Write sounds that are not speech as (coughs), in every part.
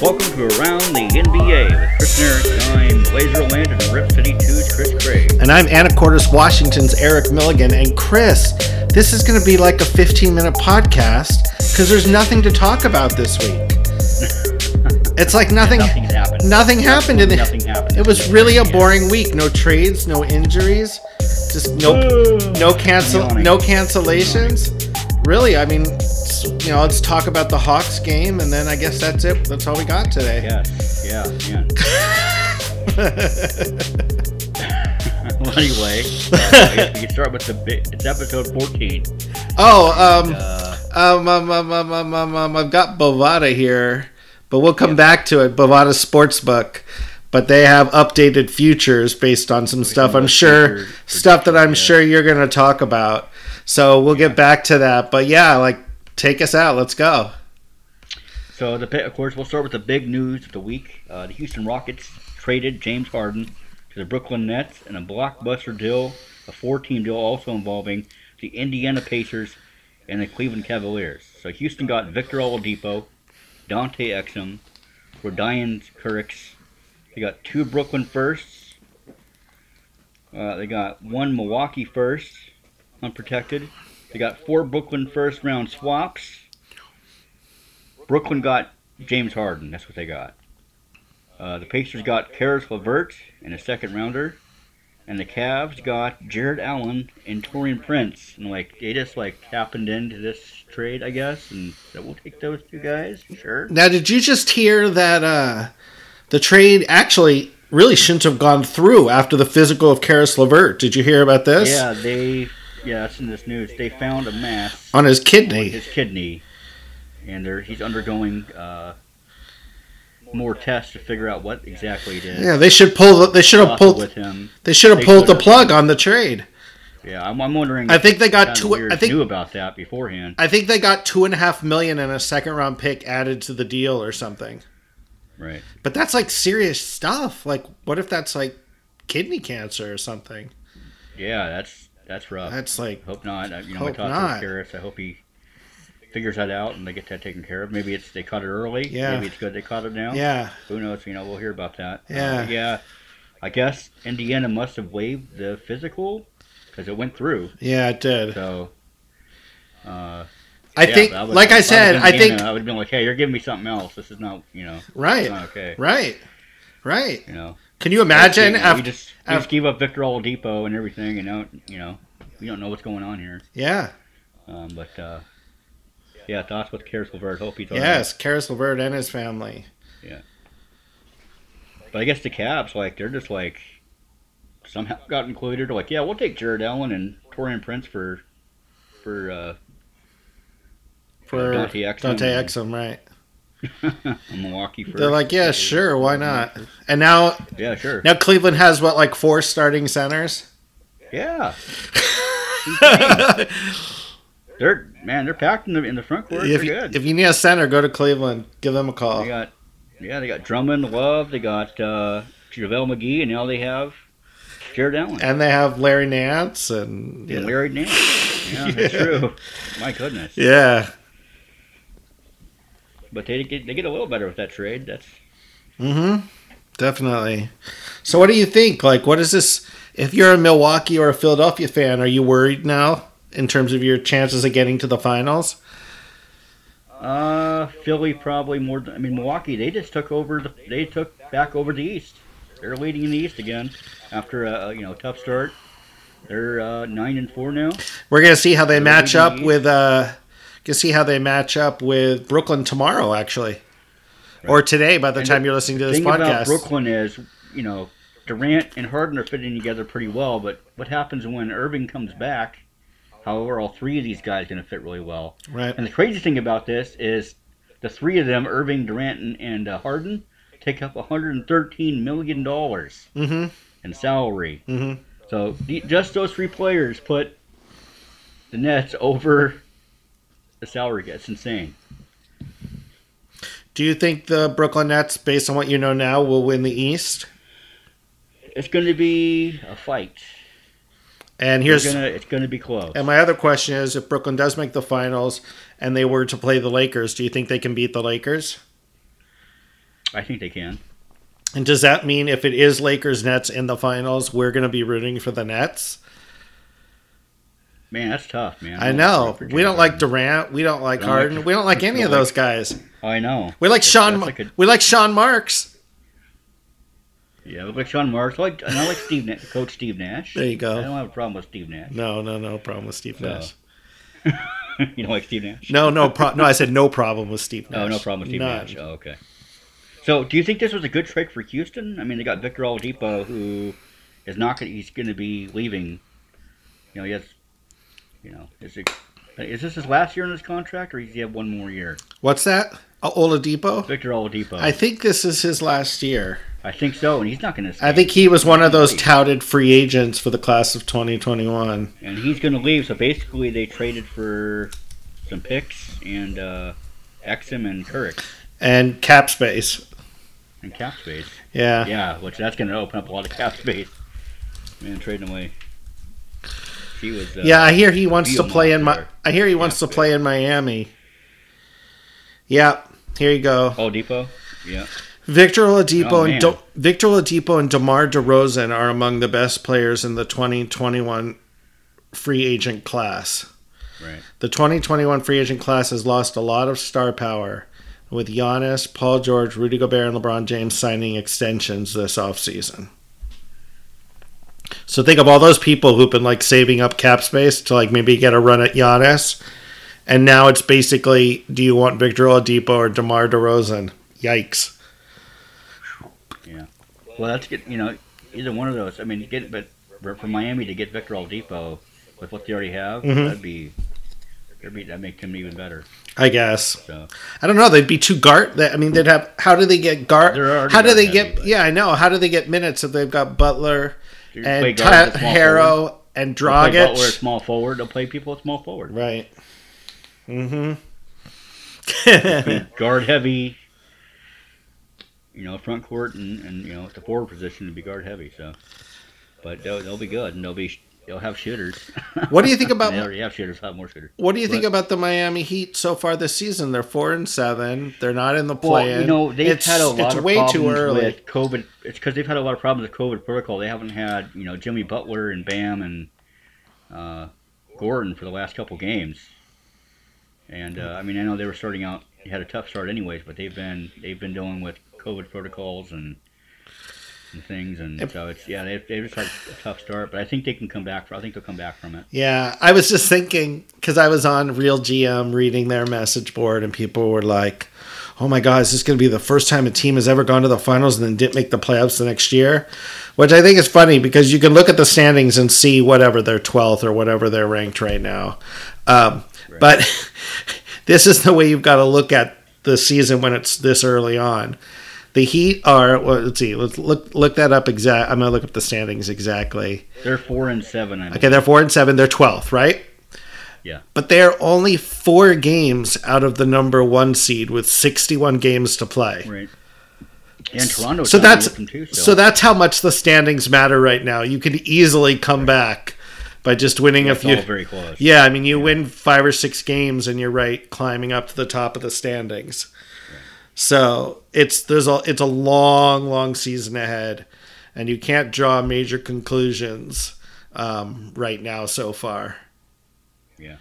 Welcome to Around the NBA with Chris Eric, I'm Blazer Land and Rip City 2's Chris Craig. And I'm Anacortes, Washington's Eric Milligan. And Chris, this is going to be like a 15 minute podcast because there's nothing to talk about this week. (laughs) It's like nothing. Nothing's happened. Nothing happened in the. Nothing happened. It was really a boring week. No trades, no injuries, just no no cancel no cancellations. Really, I mean, you know, let's talk about the Hawks game, and then I guess that's it. That's all we got today. Yes, yeah, yeah. well, (laughs) anyway, uh, I guess we can start with the big. It's episode 14. Oh, um, Uh, um, um, um, um, um, um, um, I've got Bovada here, but we'll come back to it. Bovada Sportsbook, but they have updated futures based on some stuff. I'm sure stuff that I'm yeah. sure you're going to talk about. So we'll get back to that. But yeah, like take us out. Let's go. So the of course we'll start with the big news of the week. Uh, the Houston Rockets traded James Harden to the Brooklyn Nets in a blockbuster deal, a four-team deal also involving the Indiana Pacers and the Cleveland Cavaliers. So Houston got Victor Oladipo, Dante Exum, Rodion Kurucs. They got two Brooklyn firsts. Uh, they got one Milwaukee first, unprotected. They got four Brooklyn first round swaps. Brooklyn got James Harden. That's what they got. Uh, the Pacers got Caris LeVert and a second rounder, and the Cavs got Jarrett Allen and Taurean Prince. And like they just like happened into this trade, I guess, and so we'll take those two guys. Sure. Now, did you just hear that uh, the trade actually really shouldn't have gone through after the physical of Caris LeVert? Did you hear about this? Yeah, they. Yeah, that's in this news. They found a mass On his on kidney. his kidney, and they're, he's undergoing uh, more tests to figure out what exactly it is. Yeah, they should pull. The, they should have pulled. with him. They should have pulled the plug on the trade. Yeah, I'm, I'm wondering. I think they got two- I think- knew about that beforehand. I think they got two and a half million and a second round pick added to the deal or something. Right. But that's like serious stuff. Like, what if that's like kidney cancer or something? Yeah, that's that's rough. That's like, hope not. I- You know, Hope my to Caris. I hope he figures that out and they get that taken care of. Maybe it's they caught it early. Yeah. Maybe it's good they caught it now. yeah, Who knows? You know, we'll hear about that. Uh, Yeah. yeah. I guess Indiana must have waived the physical because it went through. yeah, it did. So. Uh, I yeah, think, I would- like I said, I Indiana, think, I would have been like, "Hey, you're giving me something else. This is not, you know, right, not okay." right, right. You know. Can you imagine? we After, just we just gave up Victor Oladipo and everything, and now you know we don't know what's going on here. yeah, Um, but uh, yeah, thoughts with Caris LeVert. Hope he's all right. yes, Caris LeVert and his family. Yeah. But I guess the Caps, like, they're just like somehow got included. They're like, yeah, we'll take Jarrett Allen and Taurean Prince for for uh, For Dante Exum. Dante Exum, right? (laughs) Milwaukee first. They're like, yeah, sure, why not? And now, yeah, sure, now Cleveland has what, like four starting centers? yeah. (laughs) They're man, they're packed in the in the front court. if, they're you, good. if you need a center, go to Cleveland. Give them a call. They got yeah, they got Drummond, Love, they got uh, JaVale McGee, and now they have Jarrett Allen And they have Larry Nance and and yeah. Larry Nance. (laughs) Yeah, that's Yeah. true. My goodness. yeah. But they get they get a little better with that trade. That's Mm-hmm. Definitely. So, what do you think? Like, what is this? If you're a Milwaukee or a Philadelphia fan, are you worried now in terms of your chances of getting to the finals? uh Philly probably more. I mean Milwaukee. They just took over. The, they took back over the East. They're leading in the East again after a you know tough start. They're uh, nine and four now. We're gonna see how they They're match up the with. uh Gonna see how they match up with Brooklyn tomorrow, actually, or today. By the And time the you're listening to this podcast, Brooklyn is, you know, Durant and Harden are fitting together pretty well, but what happens when Irving comes back? However, all three of these guys going to fit really well. right? And the crazy thing about this is the three of them, Irving, Durant, and, and uh, Harden, take up 113 million dollars Mm-hmm. in salary. Mm-hmm. So just those three players put the Nets over the salary. gets insane. Do you think the Brooklyn Nets, based on what you know now, will win the East? It's going to be a fight. And Here's gonna, it's going to be close. and my other question is: If Brooklyn does make the finals and they were to play the Lakers, do you think they can beat the Lakers? I think they can. And does that mean if it is Lakers Nets in the finals, we're going to be rooting for the Nets? Man, that's tough, man. I know. We don't like Durant. We don't like Don't Harden. like- We don't like any of those guys. I know. We like Sean. like a- we like Sean Marks. Yeah, we like Sean Marks. I like, and I like Steve, Na- Coach Steve Nash. There you go. I don't have a problem with Steve Nash. No, no, no problem with Steve No. Nash. (laughs) you don't like Steve Nash? No, no, pro- no. I said no problem with Steve Nash. Oh, no problem with Steve None. Nash. Oh, okay. So, do you think this was a good trade for Houston? I mean, they got Victor Oladipo, who is not going. He's going to be leaving. You know, he has. You know, is it? Is this his last year in his contract, or does he have one more year? What's that? Oladipo. Victor Oladipo. I think this is his last year. I think so, and he's not going to. I think he was one of those touted free agents for the class of 2021. and he's going to leave. So basically, they traded for some picks and uh, Exum and Couric And cap space. and cap space. Yeah. Yeah, which that's going to open up a lot of cap space. Man, trading away. Was. Uh, Yeah, I hear he wants to play in my. I hear he wants to play in Miami. Yeah, here you go. Oh, Depot. Yeah. Victor Oladipo Oh, and. Do- Victor Oladipo and DeMar DeRozan are among the best players in the 2021 free agent class. Right. The 2021 free agent class has lost a lot of star power, with Giannis, Paul George, Rudy Gobert, and LeBron James signing extensions this offseason. So think of all those people who've been like saving up cap space to like maybe get a run at Giannis, and now it's basically, do you want Victor Oladipo or DeMar DeRozan? Yikes! Yeah. Well, that's good. You know, either one of those. I mean, get but for Miami to get Victor Oladipo with what they already have, Mhm. that'd be. That'd be that make him even better. I guess So I don't know. They'd be too guard. I mean, they'd have. How do they get guard? How do they guard get? but- Yeah, I know. How do they get minutes if they've got Butler you and guard Ty- at small forward. Herro and play Butler small forward. They'll play people at small forward. Right. Mm-hmm. (laughs) guard heavy. You know, front court and, and you know at the forward position to be guard heavy. So, but they'll, they'll be good and they'll be they'll have shooters. (laughs) What do you think about- (laughs) they already have shooters. Have more shooters. what do you think about the Miami Heat so far this season? They're four and seven. They're not in the Well, play. you know they've it's, had a lot it's of way problems too early. with COVID. It's because they've had a lot of problems with COVID protocol. They haven't had you know Jimmy Butler and Bam and uh, Gordon for the last couple games. And uh, I mean, I know they were starting out. They had a tough start, anyways, but they've been they've been dealing with COVID protocols and and things, and Yep. so it's yeah they've, they've just had a tough start. But I think they can come back. I think they'll come back from it. Yeah, I was just thinking because I was on Real GM reading their message board, and people were like, "Oh my God, is this going to be the first time a team has ever gone to the finals and then didn't make the playoffs the next year?" Which I think is funny because you can look at the standings and see whatever they're twelfth or whatever they're ranked right now. Um, Right. But (laughs) this is the way you've got to look at the season when it's this early on. The Heat are. Well, let's see. Let's look look that up exact. I'm gonna look up the standings exactly. They're four and seven. I Okay, they're four and seven. They're twelfth, right? Yeah. But they're only four games out of the number one seed with sixty-one games to play. right. And Toronto. So that's so that's how much the standings matter right now. You could easily come back by just winning a few. very close. Yeah, I mean, you win five or six games, and you're right climbing up to the top of the standings. So it's there's a it's a long, long season ahead, and you can't draw major conclusions um, right now so far. Yeah.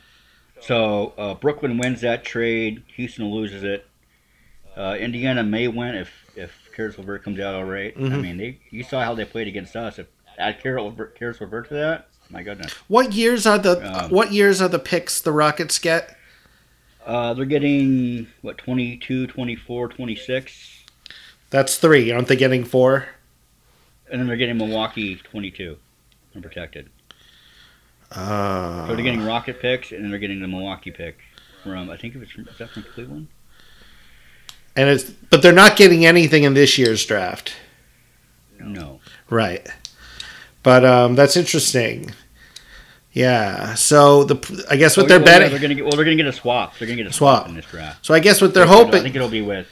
So uh, Brooklyn wins that trade. Houston loses it. Uh, Indiana may win if if Caris LeVert comes out all right. I Mhm. mean, they you saw how they played against us. If add Caris LeVert, Caris LeVert to that, my goodness. What years are the Um, what years are the picks the Rockets get? Uh, they're getting what 22, 24, 26, That's three. Aren't they getting four? and then they're getting Milwaukee twenty two, unprotected. Uh, So they're getting Rocket picks, and then they're getting the Milwaukee pick from I think it was from, is that from Cleveland. and it's but they're not getting anything in this year's draft, No. right? But um, that's interesting. Yeah. So the I guess what Oh, they're yeah, well, yeah, betting. they're gonna get well. They're gonna get a swap. They're gonna get a swap, Swap. in this draft. so I guess what they're I hoping. think it'll be with.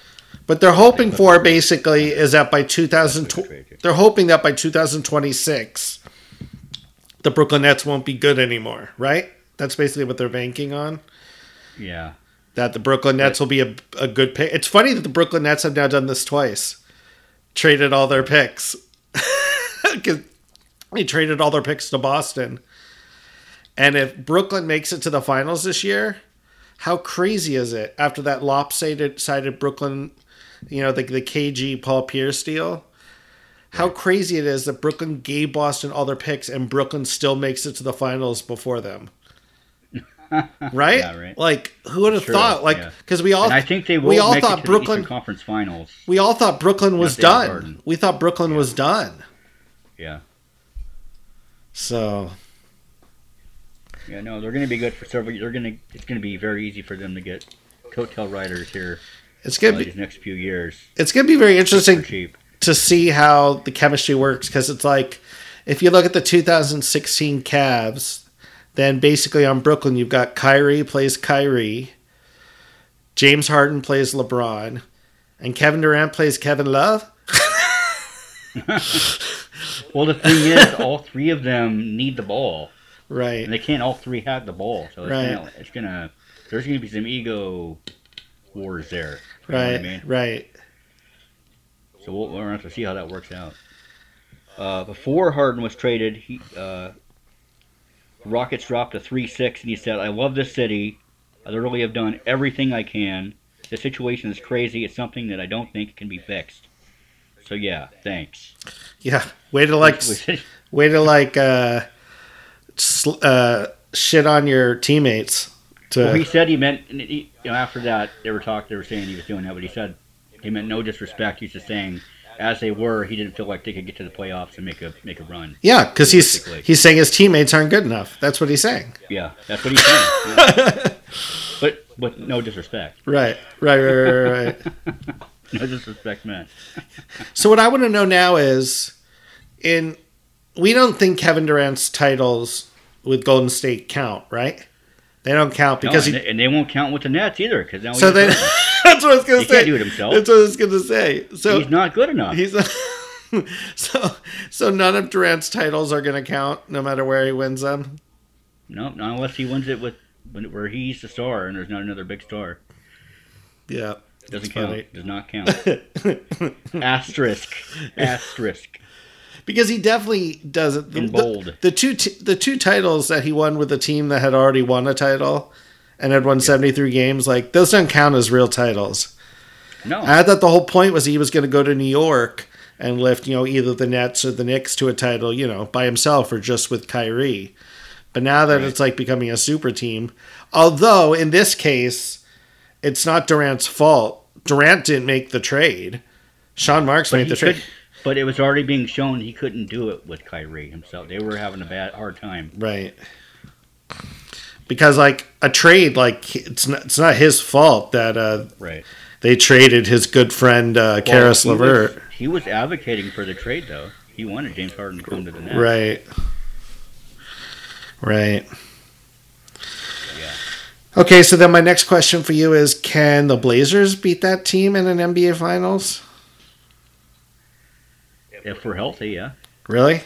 What they're hoping for basically is that by 2000, That's they traded. they're hoping that by 2026, the Brooklyn Nets won't be good anymore, right? That's basically what they're banking on. Yeah. that the Brooklyn Nets will be a, a good pick. It's funny that the Brooklyn Nets have now done this twice. Traded all their picks. (laughs) they traded all their picks to Boston. And if Brooklyn makes it to the finals this year, how crazy is it after that lopsided sided Brooklyn, you know, the, the KG Paul Pierce deal? How crazy it is that Brooklyn gave Boston all their picks and Brooklyn still makes it to the finals before them. (laughs) right? Yeah, right. Like who would have thought? Like yeah. because we all And I think they will we all thought Brooklyn Conference Finals. we all thought Brooklyn was done. We thought Brooklyn was done. Yeah. So Yeah, no, they're going to be good for several. They're going to. It's going to be very easy for them to get coattail riders here it's uh, gonna be next few years it's gonna be very interesting to see how the chemistry works because it's like if you look at the 2016 Cavs, then basically on Brooklyn you've got Kyrie plays Kyrie, James Harden plays LeBron, and Kevin Durant plays Kevin Love. (laughs) Well, the thing is, all three of them need the ball, Right. and they can't all three have the ball. So it's Right. gonna, it's gonna. There's gonna be some ego wars there. You know what Right. I mean? Right. So we'll, gonna have to see how that works out. Uh, before Harden was traded, he uh, Rockets dropped a three six, and he said, "I love this city. I literally have done everything I can. The situation is crazy. It's something that I don't think can be fixed." So yeah, thanks. Yeah. Way to like (laughs) way to like uh, uh shit on your teammates. To Well, he said he meant, he, you know, after that, they were talking, they were saying he was doing that, but he said he meant no disrespect. He's just saying, as they were, he didn't feel like they could get to the playoffs and make a make a run. yeah, because he's he's saying his teammates aren't good enough. That's what he's saying. Yeah, that's what he's saying. Yeah. (laughs) but but no disrespect. Right. Right. Right. Right. right. (laughs) No disrespect man. So what I want to know now is, in we don't think Kevin Durant's titles with Golden State count, right? They don't count No, because and, he. they, and they won't count with the Nets either because now So (laughs) that's what I was gonna he say. can't do it himself. That's what I was gonna say. So he's not good enough. he's (laughs) so so none of Durant's titles are gonna count, no matter where he wins them. No, not unless he wins it with when, where he's the star and there's not another big star. Yeah. Doesn't count. funny. Does not count. (laughs) Asterisk. Asterisk. Because he definitely doesn't. The, In bold. The, the two t- the two titles that he won with a team that had already won a title and had won seventy three games, like those don't count as real titles. No. I thought the whole point was he was going to go to New York and lift, you know, either the Nets or the Knicks to a title, you know, by himself or just with Kyrie. But now that Right. it's like becoming a super team, although in this case, it's not Durant's fault. Durant didn't make the trade. Sean Marks But made he the trade. But it was already being shown he couldn't do it with Kyrie himself. They were having a bad hard time. Right. Because like a trade, like it's not, it's not his fault that uh, Right. they traded his good friend uh, Caris he was- LeVert. He was advocating for the trade though. He wanted James Harden to come to the Nets. Right. Right. Yeah. Okay, so then my next question for you is can the Blazers beat that team in an NBA Finals? If we're healthy, yeah. Really?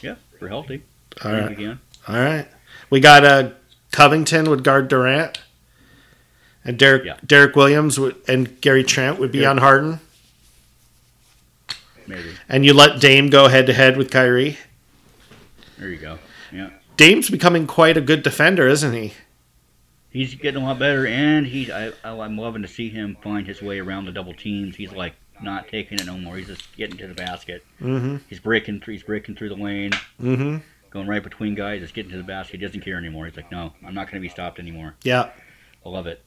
Yeah, we're healthy. All right. we can. All right. We got uh, Covington would guard Durant. And Derek Yeah. Derek Williams would, and Gary Trent would be Yeah. on Harden. Maybe. And you let Dame go head to head with Kyrie. There you go. Yeah. Dame's becoming quite a good defender, isn't he? He's getting a lot better, and he's I, I, I'm loving to see him find his way around the double teams. He's like not taking it no more. He's just getting to the basket. Mm-hmm. He's breaking through. He's breaking through the lane, Mm-hmm. going right between guys. Just getting to the basket. He doesn't care anymore. He's like, no, I'm not going to be stopped anymore. Yeah. I love it.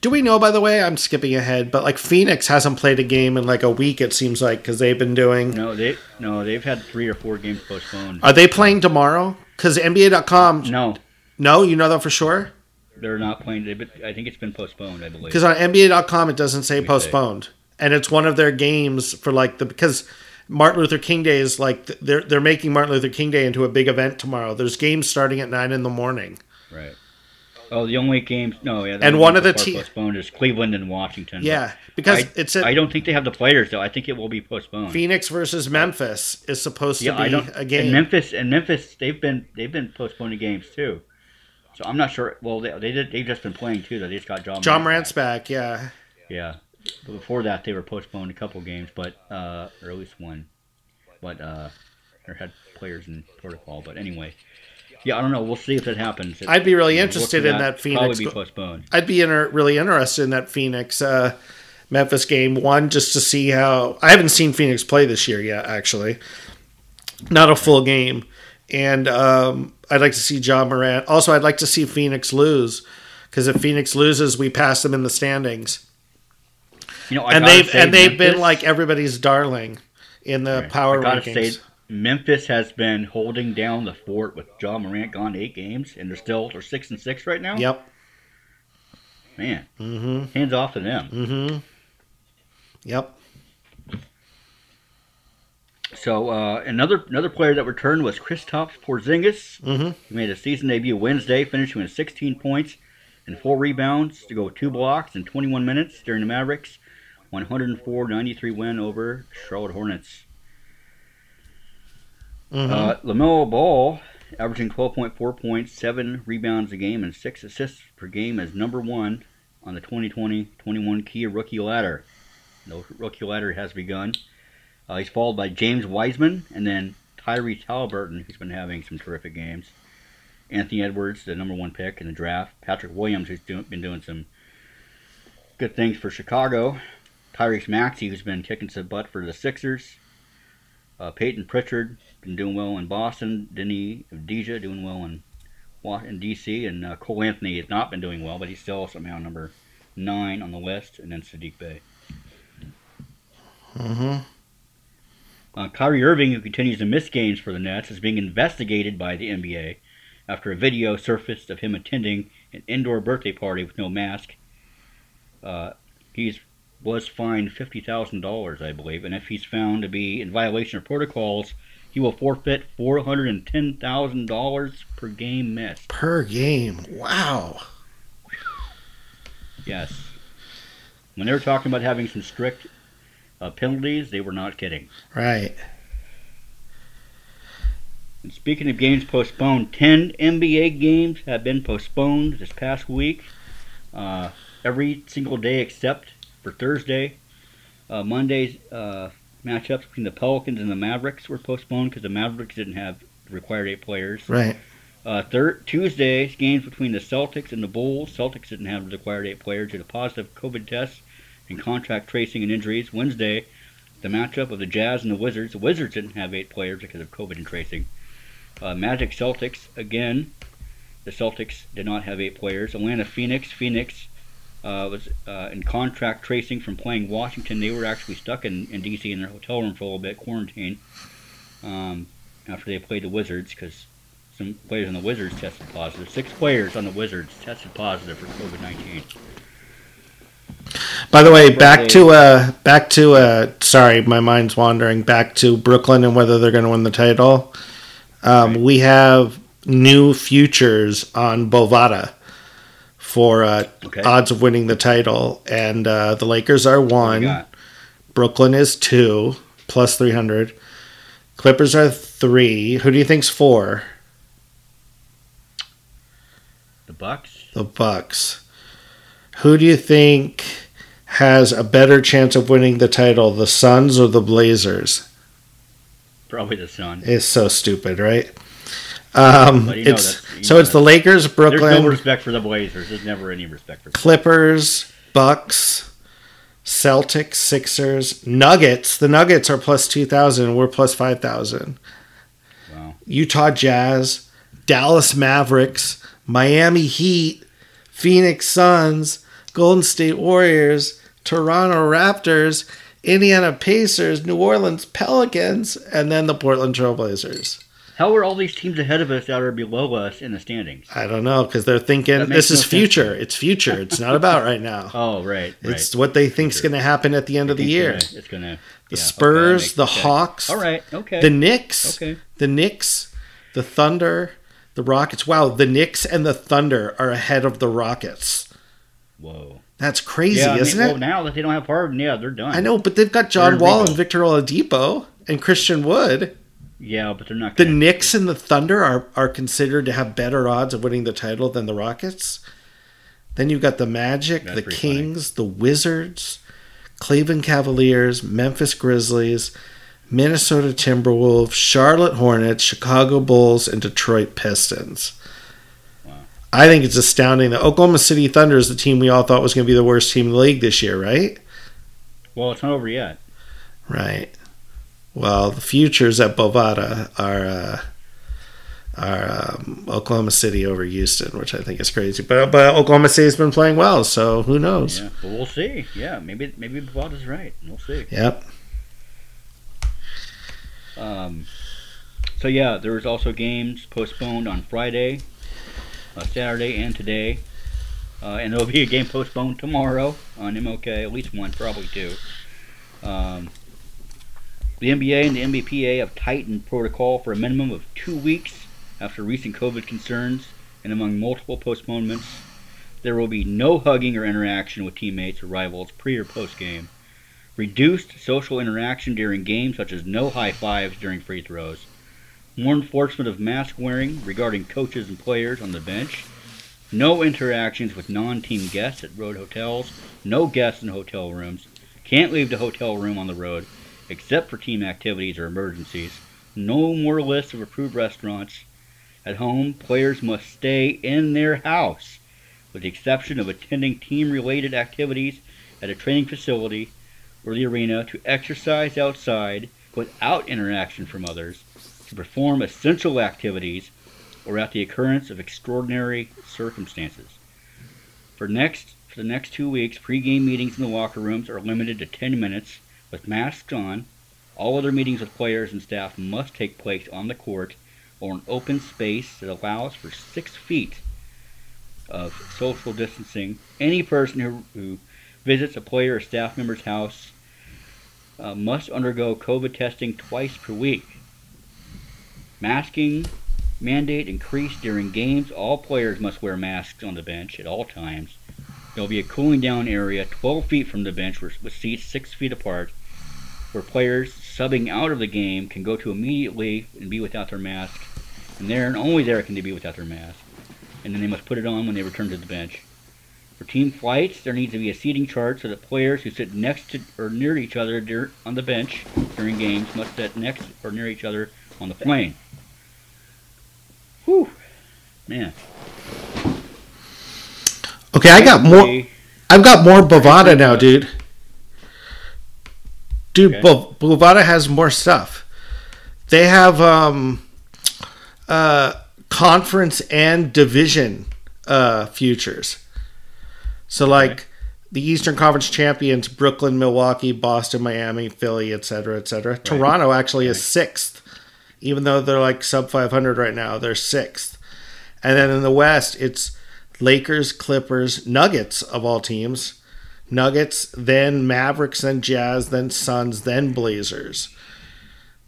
Do we know, by the way, I'm skipping ahead, but like Phoenix hasn't played a game in like a week, it seems like, because they've been doing. No, they no, they've had three or four games postponed. Are they playing tomorrow? Because NBA.com. No, No, you know that for sure? they're not playing. I think it's been postponed. I believe. Because on NBA.com it doesn't say postponed. say. And it's one of their games for like the because Martin Luther King Day is like they're they're making Martin Luther King Day into a big event tomorrow. There's games starting at nine in the morning. Right. Oh, the only games. No, yeah. And one of the teams postponed is Cleveland and Washington. Yeah, because I, it's I don't think they have the players though. I think it will be postponed. Phoenix versus Memphis is supposed yeah, to be a game. And Memphis and Memphis, they've been they've been postponing games too. So I'm not sure. Well, they, they did. They've just been playing too. Though they just got Ja. Ja Morant Morant's back. Yeah. Yeah. But before that, they were postponed a couple games, but uh, or at least one. But uh, or had players in protocol. But anyway, yeah, I don't know. We'll see if that happens. I'd be really You know, interested in that Phoenix Probably be postponed. I'd be inter- really interested in that Phoenix uh, Memphis game. One, just to see how I haven't seen Phoenix play this year yet. Actually, not a full game, and um, I'd like to see Ja Morant. Also, I'd like to see Phoenix lose because if Phoenix loses, we pass them in the standings. You know, I and they've and they've been like everybody's darling in the Right. power rankings. say, Memphis has been holding down the fort with Ja Morant gone eight games, and they're still they're six and six right now. Yep. Man, Mm-hmm. hands off to them. Mm-hmm. Yep. So uh, another another player that returned was Kristaps Porzingis. Mm-hmm. He made a season debut Wednesday, finishing with 16 points and four rebounds to go two blocks in 21 minutes during the Mavericks 104-93 win over Charlotte Hornets. Mm-hmm. Uh, LaMelo Ball, averaging 12.4 points, seven rebounds a game, and six assists per game, as number one on the 2020-21 Kia rookie ladder. The rookie ladder has begun. Uh, he's followed by James Wiseman, and then Tyree Haliburton, who's been having some terrific games. Anthony Edwards, the number one pick in the draft. Patrick Williams, who's do, been doing some good things for Chicago. Tyrese Maxey, who's been kicking some butt for the Sixers. Uh, Payton Pritchard, been doing well in Boston. Deni Avdija doing well in Washington D.C. And uh, Cole Anthony has not been doing well, but he's still somehow number nine on the list. And then Saddiq Bey. Mm-hmm. Uh, Kyrie Irving, who continues to miss games for the Nets, is being investigated by the NBA after a video surfaced of him attending an indoor birthday party with no mask. Uh, he's was fined fifty thousand dollars, I believe, and if he's found to be in violation of protocols, he will forfeit four hundred and ten thousand dollars per game missed. Per game. Wow. Yes. When they were talking about having some strict uh, penalties, they were not kidding. Right. And speaking of games postponed, 10 NBA games have been postponed this past week. Uh, every single day except for Thursday. Uh, Monday's uh, matchups between the Pelicans and the Mavericks were postponed because the Mavericks didn't have required eight players. Right. Uh, third Tuesday's games between the Celtics and the Bulls. Celtics didn't have the required eight players due to positive COVID tests and contract tracing and injuries. Wednesday, the matchup of the Jazz and the Wizards. The Wizards didn't have eight players because of COVID and tracing. Uh, Magic Celtics again. The Celtics did not have eight players. Atlanta Phoenix. Phoenix uh, was uh, in contract tracing from playing Washington. They were actually stuck in, in D.C. in their hotel room for a little bit, quarantined, um, after they played the Wizards because some players on the Wizards tested positive. Six players on the Wizards tested positive for COVID 19. By the way, back to uh back to uh sorry, my mind's wandering back to Brooklyn and whether they're going to win the title. Um, Right. We have new futures on Bovada for uh, Okay. odds of winning the title, and uh, the Lakers are one. Brooklyn is two plus three hundred. Clippers are three. Who do you think's four? The Bucks. The Bucks. Who do you think has a better chance of winning the title, the Suns or the Blazers? Probably the Suns. It's so stupid, right? Um, But you know it's so it's the Lakers, There's Brooklyn, no respect for the Blazers. There's never any respect for. Clippers, Bucks, Celtics, Sixers, Nuggets. The Nuggets are plus two thousand. We're plus five thousand. Wow. Utah Jazz, Dallas Mavericks, Miami Heat, Phoenix Suns, Golden State Warriors, Toronto Raptors, Indiana Pacers, New Orleans Pelicans, and then the Portland Trailblazers. How are all these teams ahead of us that are below us in the standings? I don't know because they're thinking this is no sense. future. It's future. It's not about right now. (laughs) Oh, right. right. It's what they think is going to happen at the end of the year. gonna- It's gonna. The yeah, Spurs, okay, the sense. Hawks, All right. Okay. the Knicks, okay. the Knicks, the Thunder, the Rockets. Wow, the Knicks and the Thunder are ahead of the Rockets. Whoa. That's crazy, yeah, I mean, isn't well, it? now that they don't have Harden, yeah, they're done. I know, but they've got John They're Wall and Victor Oladipo and Christian Wood. Yeah, but they're not. The Knicks and the Thunder are, are considered to have better odds of winning the title than the Rockets. Then you've got the Magic, That's the pretty funny. Kings, the Wizards, Cleveland Cavaliers, Memphis Grizzlies, Minnesota Timberwolves, Charlotte Hornets, Chicago Bulls, and Detroit Pistons. Wow. I think it's astounding that Oklahoma City Thunder is the team we all thought was going to be the worst team in the league this year, right? Well, it's not over yet. Right. Well, the futures at Bovada are uh, are um, Oklahoma City over Houston, which I think is crazy. But but Oklahoma City's been playing well, so who knows? Yeah, but we'll see. Yeah, maybe maybe Bovada's right. We'll see. Yep. Um, so yeah, there was also games postponed on Friday, uh, Saturday, and today, uh, and there'll be a game postponed tomorrow on MLK. At least one, probably two. Um, the NBA and the NBPA have tightened protocol for a minimum of two weeks after recent COVID concerns, and among multiple postponements, there will be no hugging or interaction with teammates or rivals pre or post game reduced social interaction during games, such as no high fives during free throws, more enforcement of mask wearing regarding coaches and players on the bench, no interactions with non team guests at road hotels, no guests in hotel rooms, can't leave the hotel room on the road except for team activities or emergencies, no more lists of approved restaurants. At home, players must stay in their house, with the exception of attending team related activities at a training facility or the arena to exercise outside without interaction from others, to perform essential activities, or at the occurrence of extraordinary circumstances. For next for the next two weeks, pre-game meetings in the locker rooms are limited to 10 minutes with masks on. All other meetings with players and staff must take place on the court or an open space that allows for six feet of social distancing. Any person who, who visits a player or staff member's house uh, must undergo COVID testing twice per week. Masking mandate increased during games. All players must wear masks on the bench at all times. There will be a cooling down area 12 feet from the bench with with seats 6 feet apart where players subbing out of the game can go to immediately and be without their mask. And there and only there can they be without their mask. And then they must put it on when they return to the bench. For team flights, there needs to be a seating chart so that players who sit next to or near each other dur- on the bench during games must sit next or near each other on the plane. Whew. Man. Okay, I got more. I've got more Bovada now, dude. Dude, Okay. Bo- Bovada has more stuff. They have um, uh, conference and division uh, futures. So, like Okay. the Eastern Conference champions: Brooklyn, Milwaukee, Boston, Miami, Philly, etc., etc. Toronto actually is sixth, even though they're like sub 500 right now. They're sixth, and then in the West, it's Lakers, Clippers, Nuggets of all teams. Nuggets, then Mavericks, then Jazz, then Suns, then Blazers.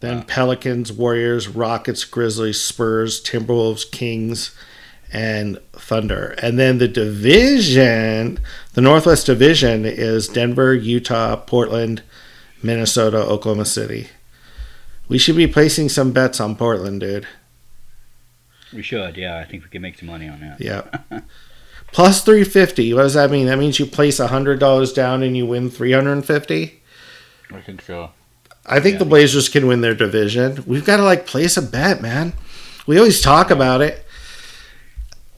Then Wow. Pelicans, Warriors, Rockets, Grizzlies, Spurs, Timberwolves, Kings, and Thunder. And then the division, the Northwest Division is Denver, Utah, Portland, Minnesota, Oklahoma City. We should be placing some bets on Portland, dude. We should, yeah. I think we can make some money on that. Yeah. (laughs) Plus 350. What does that mean? That means you place $100 down and you win 350? I think so. I think Yeah. the Blazers can win their division. We've got to like place a bet, man. We always talk about it.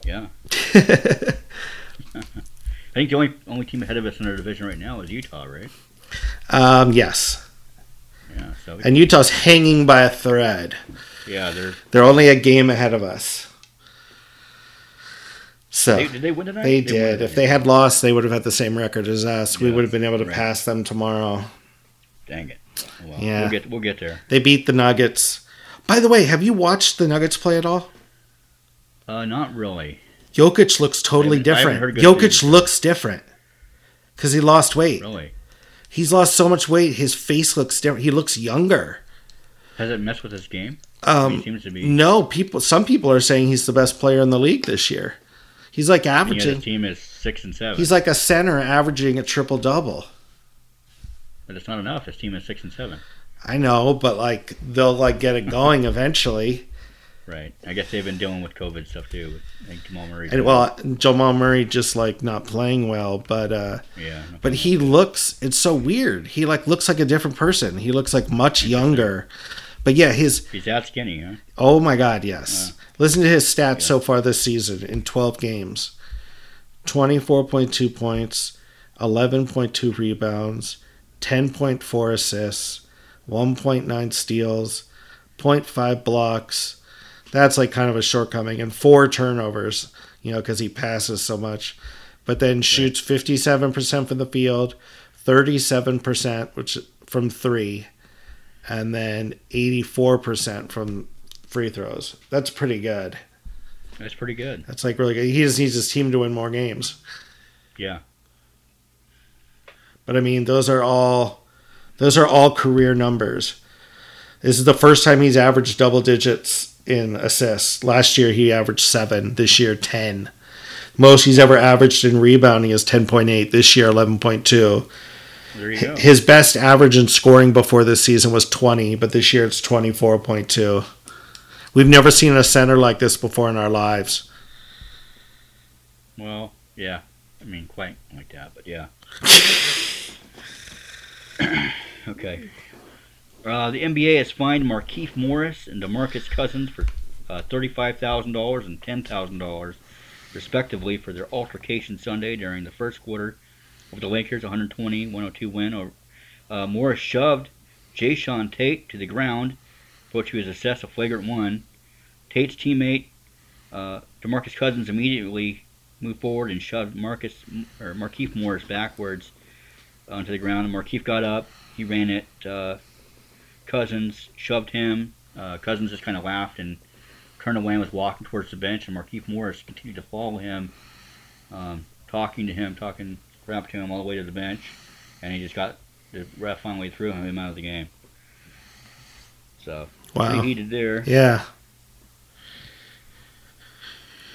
Yeah. (laughs) I think the only only team ahead of us in our division right now is Utah, right? um, yes. Yeah. So And Utah's hanging by a thread. yeah, they're They're only a game ahead of us. So they, did they win tonight? they won did. If they had lost, they would have had the same record as us. We would have been able to right. pass them tomorrow. dang it. Well, Yeah. We'll get we'll get there. They beat the Nuggets. By the way, have you watched the Nuggets play at all? Uh, not really. Jokic looks totally I haven't- I haven't different. Jokic things. looks different because he lost weight. Really. He's lost so much weight. His face looks different. He looks younger. Has it messed with his game? Um, he seems to be. no, people. Some people are saying he's the best player in the league this year. He's like averaging. his team is six and seven. He's like a center averaging a triple double. but it's not enough. His team is six and seven. I know, but like they'll like get it going (laughs) eventually. Right. I guess they've been dealing with COVID stuff too. With Jamal Murray. And well, Jamal Murray just like not playing well, but uh yeah. but he looks it's so weird. He like looks like a different person. He looks like much younger. But yeah, his He's that skinny, huh? oh my god, yes. Listen to his stats so far this season in 12 games. 24.2 points, 11.2 rebounds, 10.4 assists, 1.9 steals, 0.5 blocks. That's like kind of a shortcoming and four turnovers, you know, cuz he passes so much. But then shoots 57% from the field, 37% which from 3 and then 84% from free throws. That's pretty good. That's pretty good. That's like really good. He just needs his team to win more games. Yeah. But I mean, those are all those are all career numbers. This is the first time he's averaged double digits in assists. Last year he averaged 7, this year 10. Most he's ever averaged in rebounding is 10.8, this year 11.2. There you go. His best average in scoring before this season was 20, but this year it's 24.2. We've never seen a center like this before in our lives. Well, yeah. I mean, quite like that, but yeah. (coughs) okay. Uh, the NBA has fined Markieff Morris and DeMarcus Cousins for uh, $35,000 and $10,000, respectively, for their altercation Sunday during the first quarter of the Lakers' 120-102 win. Over, uh, Morris shoved Jae'Sean Tate to the ground, for which he was assessed a flagrant one. Tate's teammate, uh, DeMarcus Cousins, immediately moved forward and shoved Marcus or Markieff Morris backwards onto the ground. And Markieff got up. He ran at uh, Cousins, shoved him. Uh, Cousins just kind of laughed and turned away and was walking towards the bench. And Markieff Morris continued to follow him, um, talking to him, talking to him all the way to the bench. And he just got the ref finally threw him out of the game. So Wow. pretty heated there. Yeah.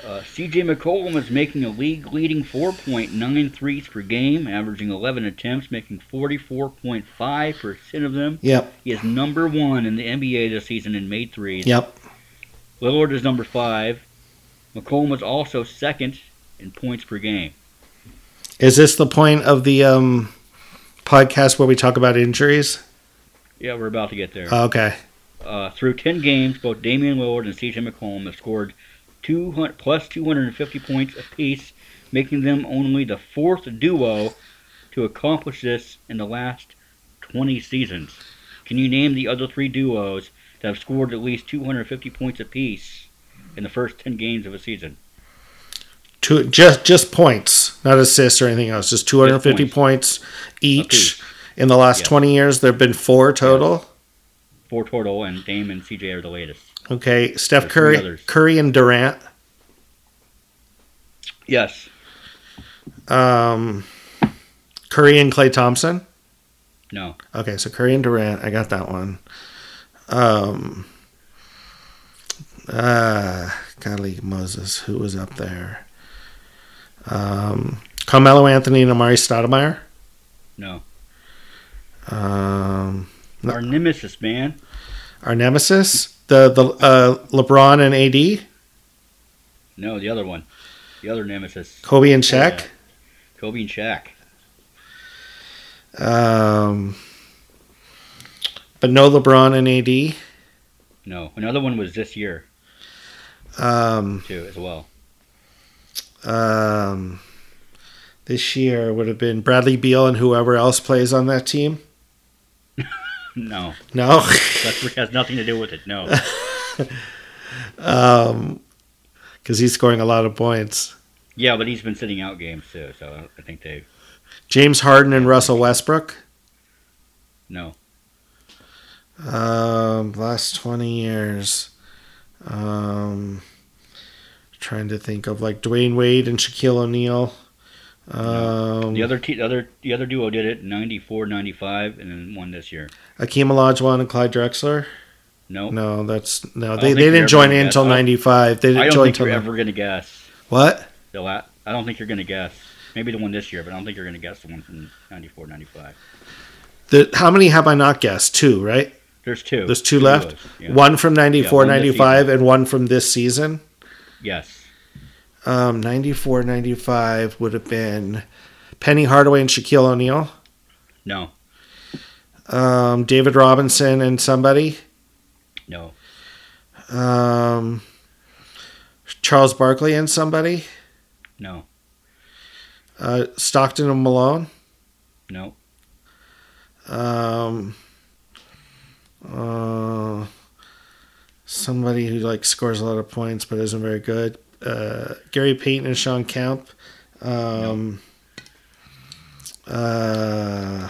Uh, CJ McCollum is making a league leading 4.9 threes per game, averaging 11 attempts, making 44.5% of them. Yep. He is number one in the NBA this season in made threes. Yep. Lillard is number five. McCollum is also second in points per game. Is this the point of the um, podcast where we talk about injuries? Yeah, we're about to get there. Okay. Uh, through 10 games, both Damian Lillard and CJ McCollum have scored 200, plus 250 points apiece, making them only the fourth duo to accomplish this in the last 20 seasons. Can you name the other three duos that have scored at least 250 points apiece in the first 10 games of a season? Two, just just points, not assists or anything else. Just 250 Just points. each. In the last Yes. 20 years, there have been four total. Four total, and Dame and CJ are the latest. Okay. Steph There's Curry. Curry and Durant. Yes. Um, Curry and Klay Thompson. No. Okay, so Curry and Durant, I got that one. Um, uh, golly Moses, who was up there? Um, Carmelo Anthony and Amar'e Stoudemire. No. Um, No. Our nemesis, man. our nemesis, the the uh, LeBron and AD, No, the other one. The other nemesis. Kobe and Shaq. Yeah. Kobe and Shaq. Um, but no LeBron and AD. No. Another one was this year, Um, too, as well. Um, this year would have been Bradley Beal and whoever else plays on that team. (laughs) No. No, (laughs) That has nothing to do with it. No. (laughs) um, because he's scoring a lot of points. Yeah, but he's been sitting out games, too, so I think they. James Harden and Russell Westbrook. No. Um, last twenty years. Um, trying to think of like Dwyane Wade and Shaquille O'Neal. Um, The other te- the other the other duo did it 94, 95, and then one this year. Akeem Olajuwon and Clyde Drexler. No. No, that's no. They, they didn't join in until I don't- '95. They I didn't don't join think you're until ever going to guess. what? The la- I don't think you're going to guess. Maybe the one this year, but I don't think you're going to guess the one from 94, 95. The how many have I not guessed? Two, right? There's two. There's two left. those, yeah. One from 94, yeah, one 95, and one from this season. Yes. Um, 94, 95 would have been Penny Hardaway and Shaquille O'Neal. No. Um, David Robinson and somebody. No. Um, Charles Barkley and somebody. No. Uh, Stockton and Malone. No. Um, uh, somebody who like scores a lot of points but isn't very good. Uh, Gary Payton and Sean Kemp. Um, uh,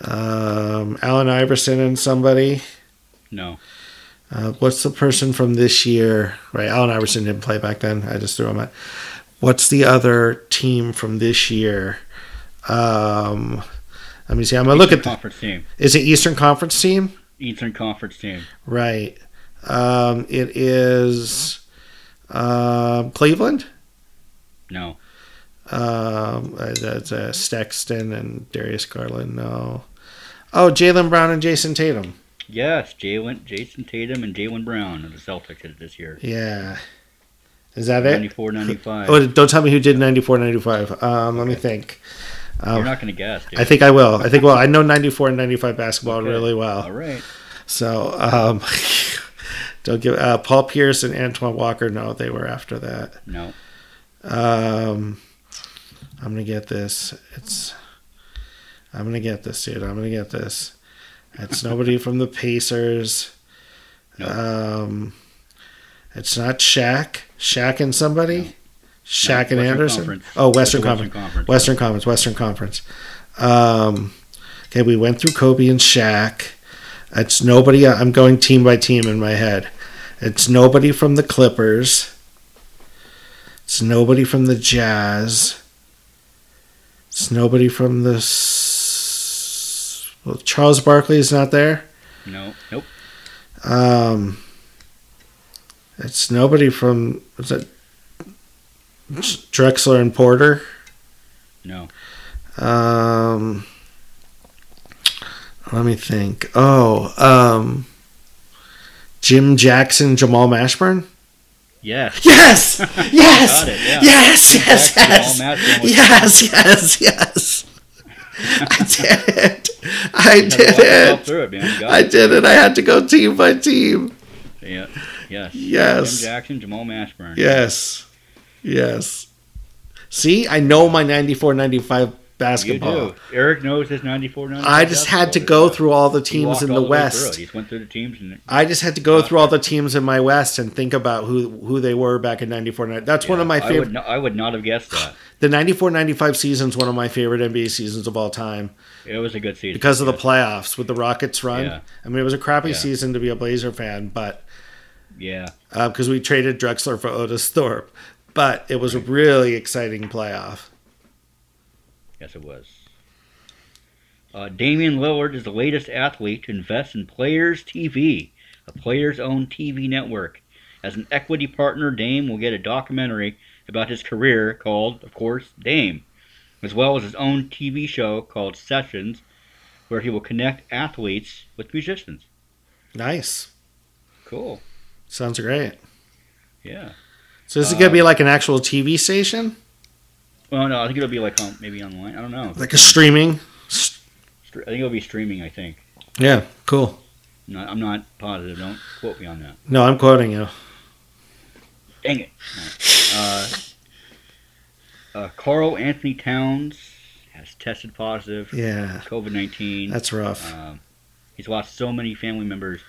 um, Allen Iverson and somebody. No. Uh, what's the person from this year? Right, Allen Iverson didn't play back then. I just threw him at. What's the other team from this year? Um, let me see. I'm gonna look at. The, conference team. is it Eastern Conference team? Eastern conference team. Right. Um, it is um Cleveland. No. Um, uh, that's uh, Sexton and Darius Garland. No. Oh, Jaylen Brown and Jayson Tatum. Yes, Jaylen, Jayson Tatum, and Jaylen Brown of the Celtics this year. Yeah. Is that it? 94, 95. Oh, don't tell me who did 94, 95. Um, let me think. You're Um, not going to guess, dude. I think I will. I think well, I know 94 and 95 basketball Okay. really well. right. So, um, (laughs) don't give uh, Paul Pierce and Antoine Walker. No, they were after that. No. Um, I'm gonna get this. It's. I'm gonna get this, dude. I'm gonna get this. It's nobody from the Pacers. No. Um, it's not Shaq. Shaq and somebody. Shaq and Western Anderson. Conference. Oh, Western Conference. Conference. Western Conference. Western Conference. Um, okay, we went through Kobe and Shaq. It's nobody. I'm going team by team in my head. It's nobody from the Clippers. It's nobody from the Jazz. It's nobody from the. Well, Charles Barkley is not there. No. Nope. Um, it's nobody from. Was it Drexler and Porter? No. Um, let me think. Oh, um, Jim Jackson, Jamal Mashburn. Yes. Yes, yes, (laughs) Got it, yeah. yes, yes, yes, Jamal Mashburn was- yes, yes, yes. I (laughs) did it. I You had to did it. it, man. You got I it. did it. I had to go team by team. Yeah. Yes. Yes. Jim Jackson, Jamal Mashburn. Yes, yes. See, I know my 94 95 You basketball. do. Eric knows his 94 95 I just had to go uh, through all the teams in the through. West. He went through the teams and I just had to go through all the teams in my West and think about who who they were back in 94 90. That's one of my I would, favorite. I would not have guessed that. (sighs) The 94 95 season is one of my favorite NBA seasons of all time It was a good season because of the playoffs with the Rockets run. Yeah. I mean, it was a crappy Yeah. season to be a Blazer fan, but Yeah. Uh, because we traded Drexler for Otis Thorpe. But it was a really exciting playoff. Yes, it was. Uh, Damian Lillard is the latest athlete to invest in Players TV, a players-owned TV network. As an equity partner, Dame will get a documentary about his career called, of course, Dame, as well as his own TV show called Sessions, where he will connect athletes with musicians. Nice. Cool. Sounds great. Yeah. So is gonna Um, be like an actual TV station, Well, no, I think it'll be like on, maybe online. I don't know. like a streaming. I think it'll be streaming. I think. Yeah, cool. No, I'm not positive. Don't quote me on that. No, I'm quoting you. Dang it. Uh, uh, Karl-Anthony Towns has tested positive Yeah, COVID 19. that's rough. Um, he's lost so many family members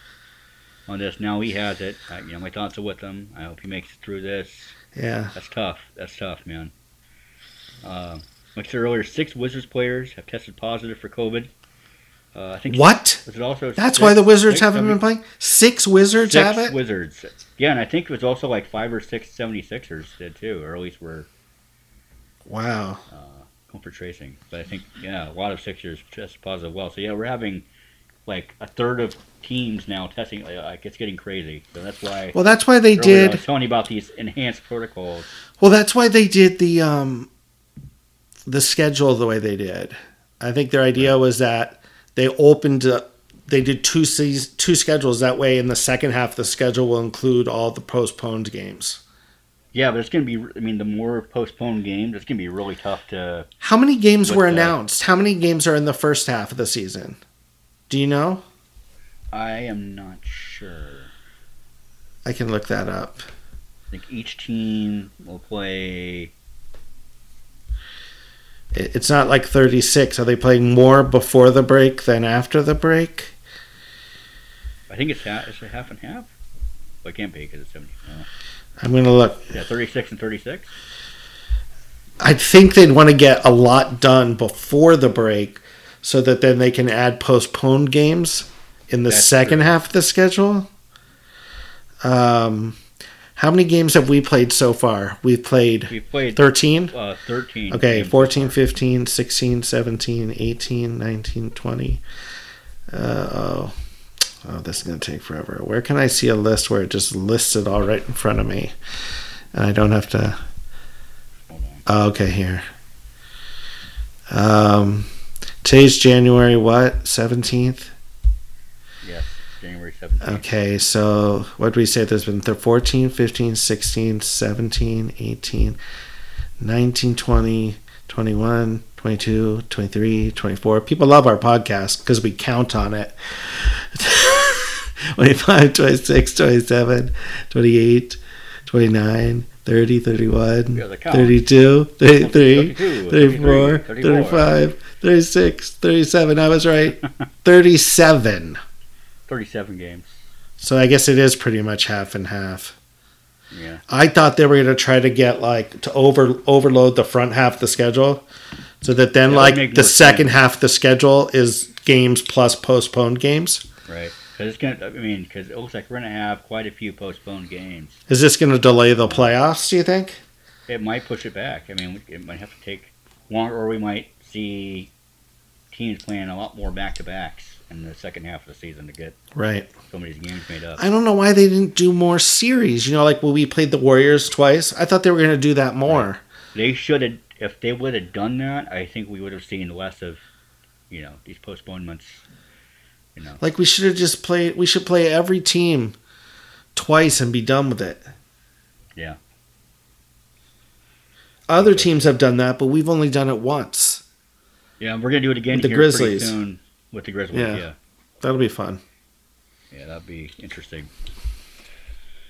on this. Now he has it. I, you know, my thoughts are with him. I hope he makes it through this. Yeah. That's tough. That's tough, man. Uh, like I said earlier, six Wizards players have tested positive for COVID. Uh, I think What? Was it also That's six- why the Wizards six haven't been playing. Six Wizards Six have it. Wizards. Yeah, and I think it was also like five or six 76ers did too, or at least were Wow. Uh, comfort tracing. But I think yeah, a lot of Sixers tested positive well. So yeah, we're having like a third of teams now testing. Like, it's getting crazy. So that's why. Well, that's why they earlier I did. was telling you about these enhanced protocols. Well, that's why they did the um the schedule the way they did. I think their idea was that they opened uh, they did two seas- two schedules that way. In the second half, the schedule will include all the postponed games. Yeah, but it's going to be. I mean, the more postponed games, it's going to be really tough to. How many games were the- announced? How many games are in the first half of the season? Do you know? I am not sure. I can look that up. I think each team will play. It's not like 36. Are they playing more before the break than after the break? I think it's half. It's a half and half. Well, it can't be because it's seventy. I'm going to look. Yeah, thirty-six and thirty-six. I think they'd want to get a lot done before the break so that then they can add postponed games in the That's second true. half of the schedule. Um, how many games have we played so far? We've played We played 13? uh, thirteen. Okay, games. 14, 15, 16, 17, 18, 19, 20. Uh, oh. oh, this is going to take forever. Where can I see a list where it just lists it all right in front of me? And I don't have to. Oh, okay, here. Um, today's January what? 17th? Yes, January seventeenth. Okay, so what do we say? There's been th- 14, 15, 16, 17, 18, 19, 20, 21, 22, 23, 24. People love our podcast because we count on it. (laughs) 25, 26, 27, 28, 29, 30, 31, Yeah, the count. 32, 33, 34, 34. 35, 36, 37. I was right. (laughs) 37. Thirty-seven games. So I guess it is pretty much half and half. Yeah. I thought they were going to try to get like to over overload the front half of the schedule, so that then That like the second sense. half of the schedule is games plus postponed games. Right. Because it's gonna. I mean, because it looks like we're gonna have quite a few postponed games. Is this going to delay the playoffs? Do you think? It might push it back. I mean, it might have to take longer, or we might see teams playing a lot more back to backs in the second half of the season to get Right. some of these games made up. I don't know why they didn't do more series. You know, like when we played the Warriors twice. I thought they were going to do that more. They should have. If they would have done that, I think we would have seen less of, you know, these postponements. You know. Like we should have just played. We should play every team twice and be done with it. Yeah. Other teams have done that, but we've only done it once. Yeah, we're gonna do it again With the Grizzlies. soon with the Grizzlies. Yeah. yeah. That'll be fun. Yeah, that'd be interesting.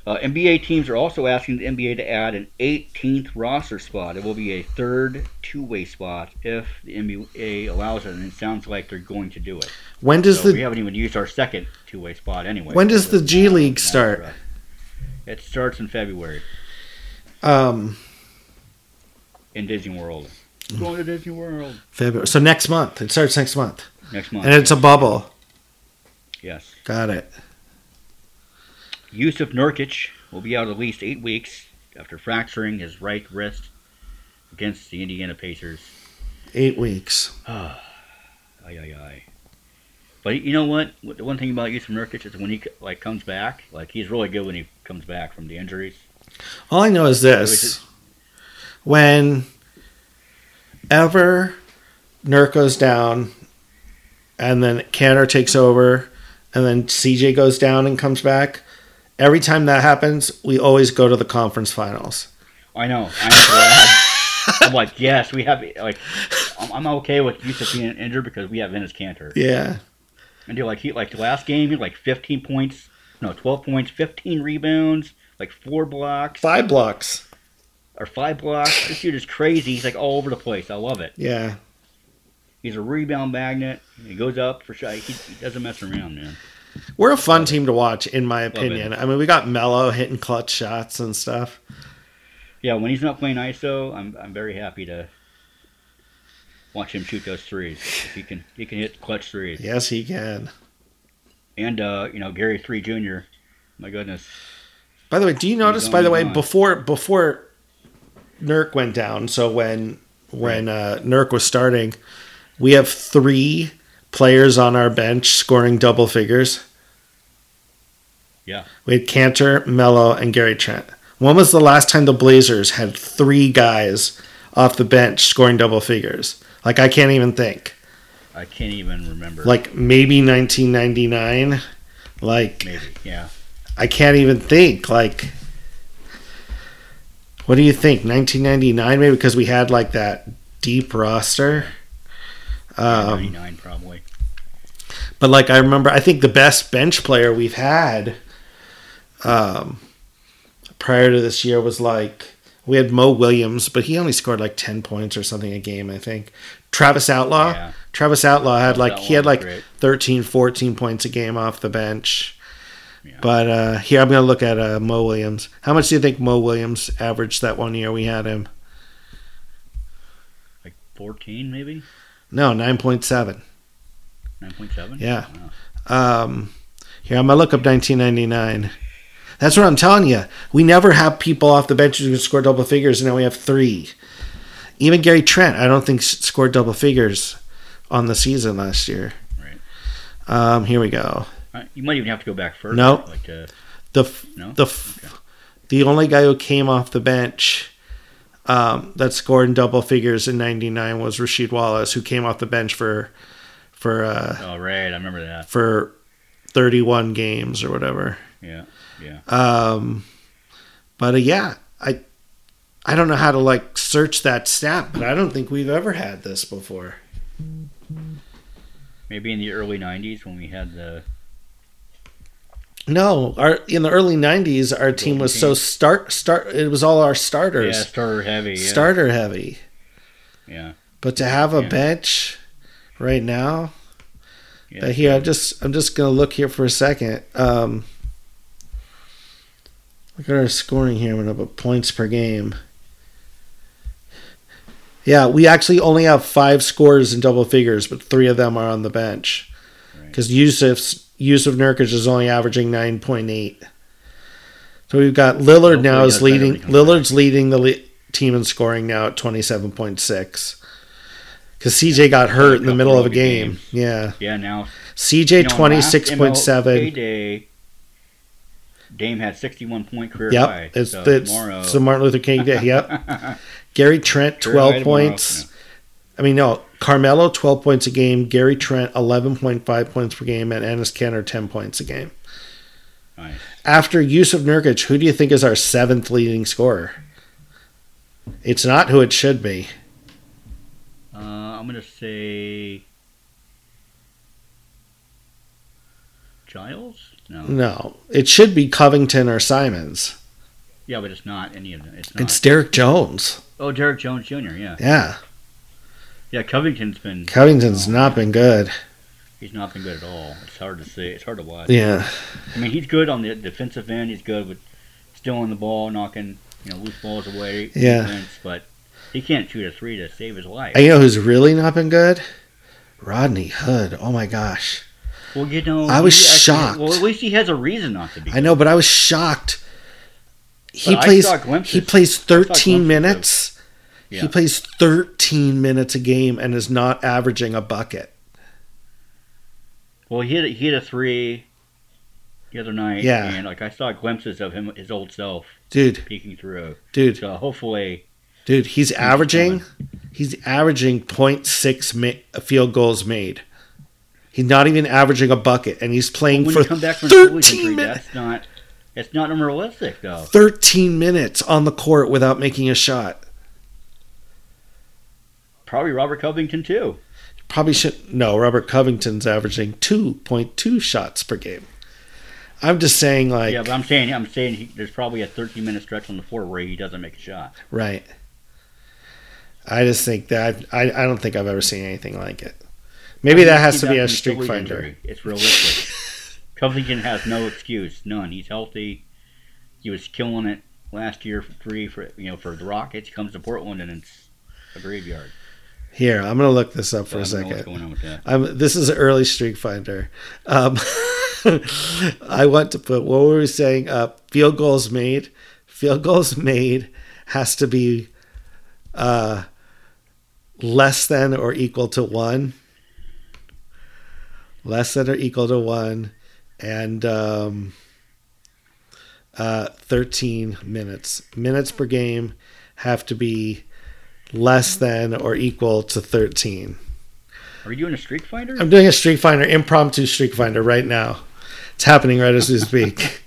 Uh, NBA teams are also asking the NBA to add an 18th roster spot. It will be a third two-way spot if the NBA allows it, and it sounds like they're going to do it. When does So the we haven't even used our second two-way spot anyway. When does So the G League start? rough. It starts in February um in Disney World. Going to Disney World February? So next month. It starts next month, next month. and it's a bubble. yes. Got it. Yusuf Nurkic will be out at least eight weeks after fracturing his right wrist against the Indiana Pacers. Eight weeks. Ah, (sighs) ay, ay, ay. But you know what? The one thing about Yusuf Nurkic is when he like comes back, like he's really good when he comes back from the injuries. All I know is this: when ever Nurk goes down, and then Kanter takes over, and then CJ goes down and comes back. Every time that happens, we always go to the conference finals. I know. I'm glad. I'm like, yes, we have. Like, I'm, I'm okay with Yusuf being injured because we have Enes Kanter. Yeah, And dude, like he like the last game, he had like 15 points, no, 12 points, 15 rebounds, like four blocks five blocks. or five blocks. This dude is crazy. He's like all over the place. I love it. Yeah, He's a rebound magnet. He goes up for shot. He, he doesn't mess around, man. We're a fun team to watch, in my opinion. I mean, we got Melo hitting clutch shots and stuff. Yeah, when he's not playing ISO, I'm I'm very happy to watch him shoot those threes. He can he can hit clutch threes. Yes, he can. And uh, you know Gary Trent Jr. My goodness. By the way, do you notice? By the way, on. before before Nurk went down, so when when uh, Nurk was starting, we have three players on our bench scoring double figures. Yeah. We had Kanter, Melo, and Gary Trent. When was the last time the Blazers had three guys off the bench scoring double figures? Like I can't even think. I can't even remember. Like maybe 1999. Like maybe, yeah. I can't even think. Like, what do you think? 1999, maybe because we had like that deep roster. Um, 99 probably. but like I remember, I think the best bench player we've had um, prior to this year was like we had Mo Williams, but he only scored like 10 points or something a game, I think. Travis Outlaw. Yeah. Travis Outlaw had like he had like great. 13, 14 points a game off the bench. Yeah. But uh, here I'm going to look at uh, Mo Williams. How much do you think Mo Williams averaged that one year we had him? Like 14 maybe? No, 9.7. 9.7? Yeah. Wow. Um, here I'm going to look up 1999. That's what I'm telling you. We never have people off the bench who can score double figures, and now we have three. Even Gary Trent, I don't think scored double figures on the season last year. Right. Um, here we go. Uh, You might even have to go back further. No. Like uh, The f- No? the f- the only guy who came off the bench um, that scored in double figures in '99 was Rasheed Wallace, who came off the bench for for uh, oh right, I remember that. for 31 games or whatever. Yeah. Yeah. Um, but uh, yeah, I I don't know how to like search that stat, but I don't think we've ever had this before. Maybe in the early 90s when we had the No, our in the early '90s, our team was so start start. It was all our yeah, starters, starter heavy. Yeah. starter heavy. Yeah. But to have a Yeah. bench right now, yeah. here I'm just I'm just gonna look here for a second. Um, look at our scoring here. I'm gonna put points per game. Yeah, we actually only have five scores in double figures, but three of them are on the bench. Right. Because Yusuf Yusuf Nurkic is only averaging nine point eight. So we've got Lillard Hopefully now is leading. when he comes Lillard's leading the le- team in scoring now at twenty seven point six. Because CJ got hurt in the middle of a game. games. Yeah, Yeah, now CJ twenty six point seven. Dame had 61 point career Yep, high. it's so tomorrow, it's the Martin Luther King Day. Yep, (laughs) Gary Trent Career high twelve tomorrow, points. I mean, no, Carmelo twelve points a game. Gary Trent eleven point five points per game, and Enes Kanter ten points a game. Nice. After Yusuf Nurkic, who do you think is our seventh leading scorer? It's not who it should be. Uh, I'm gonna say Giles. No. No, it should be Covington or Simons. Yeah, but it's not any of them. It's not. It's Derrick Jones. oh, Derrick Jones Jr. Yeah. Yeah, Yeah, Covington's been. Covington's oh, not been good. He's not been good at all. It's hard to say. It's hard to watch. Yeah, I mean, he's good on the defensive end. He's good with stealing the ball, knocking you know loose balls away. Yeah. Defense, but he can't shoot a three to save his life. and you know who's really not been good? Rodney Hood. Oh my gosh. Well, you know, I was actually- shocked. Well, at least he has a reason not to be. I know, but I was shocked. He But plays. He plays 13 minutes. Yeah. He plays 13 minutes a game and is not averaging a bucket. Well, he hit a, he hit a three the other night. Yeah. and like I saw glimpses of him, his old self, Dude, peeking through. dude, So hopefully, dude, he's averaging he's averaging 0.6 ma- field goals made. He's not even averaging a bucket and he's playing for come back from 13 minutes. that's not it's not unrealistic though. 13 minutes on the court without making a shot. Probably Robert Covington too. Probably should no. Robert Covington's averaging 2.2 shots per game. I'm just saying, like, yeah, but I'm saying I'm saying he, there's probably a 13 minute stretch on the floor where he doesn't make a shot. right. I just think that I, I don't think I've ever seen anything like it. Maybe that has to be a streak finder. injury. It's realistic. Covington has no excuse, none. He's healthy. He was killing it last year for three for you know for the Rockets. He comes to Portland and it's a graveyard. Here, I'm gonna look this up for So a know what's second. going on with that. I'm, this is an early streak finder. Um, (laughs) I want to put what were we saying? Uh, field goals made. Field goals made has to be uh, less than or equal to one. Less than or equal to one, and um, uh, 13 minutes. Minutes per game have to be less than or equal to 13. Are you doing a Streak Finder? I'm doing a Streak Finder, impromptu Streak Finder right now. It's happening right as we speak.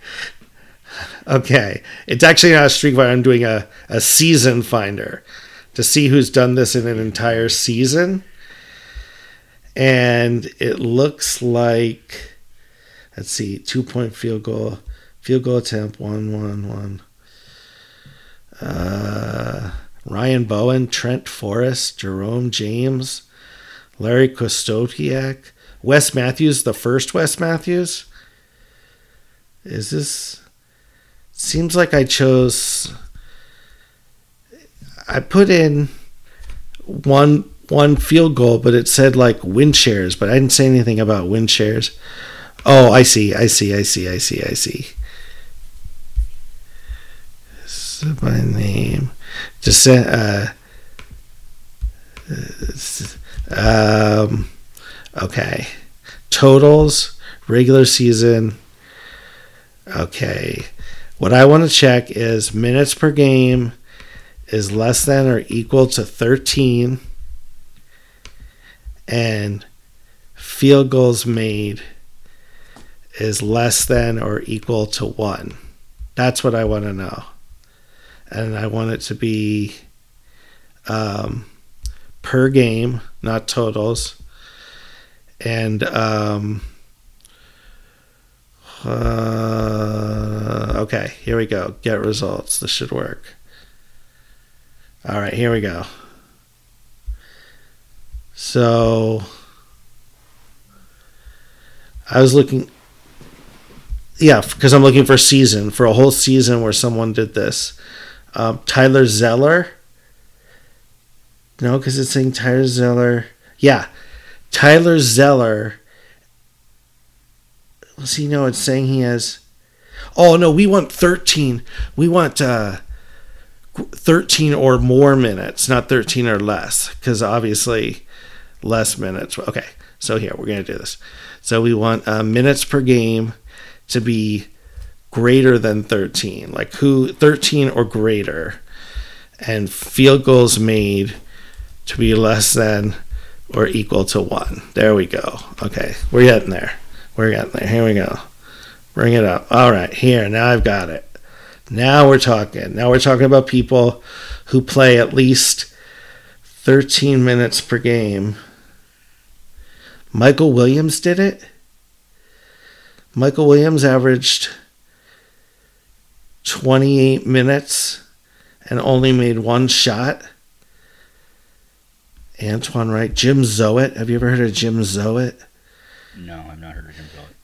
(laughs) okay. It's actually not a Streak Finder. I'm doing a, a season finder to see who's done this in an entire season. And it looks like, let's see, two point field goal, field goal attempt, one, one, one. Uh, Ryan Bowen, Trent Forrest, Jerome James, Larry Krystkowiak, Wes Matthews, the first Wes Matthews. Is this? Seems like I chose. I put in one one field goal, but it said like win shares, but I didn't say anything about win shares. Oh, I see, I see, I see, I see, I see. This is my name. Just uh, um, okay. Totals, regular season. Okay. What I want to check is minutes per game is less than or equal to 13 and field goals made is less than or equal to 1. That's what I want to know. And I want it to be um, per game, not totals. And um, uh, okay, here we go. Get results. This should work. All right, here we go. So I was looking, yeah, because I'm looking for season for a whole season where someone did this. Um, Tyler Zeller. No, because it's saying Tyler Zeller. Yeah, Tyler Zeller. See, no, it's saying he has. Oh no, we want 13. We want uh, 13 or more minutes, not 13 or less, because obviously less minutes. Okay, so here we're going to do this. So we want uh, minutes per game to be greater than 13, like who 13 or greater, and field goals made to be less than or equal to one. There we go. Okay, we're getting there. We're getting there. Here we go. Bring it up. All right, here. Now I've got it. Now we're talking. Now we're talking about people who play at least 13 minutes per game. Michael Williams did it. Michael Williams averaged 28 minutes and only made one shot. Antoine Wright, Jim Zoet. Have you ever heard of Jim Zoet? No, I've not heard of Jim Zoet.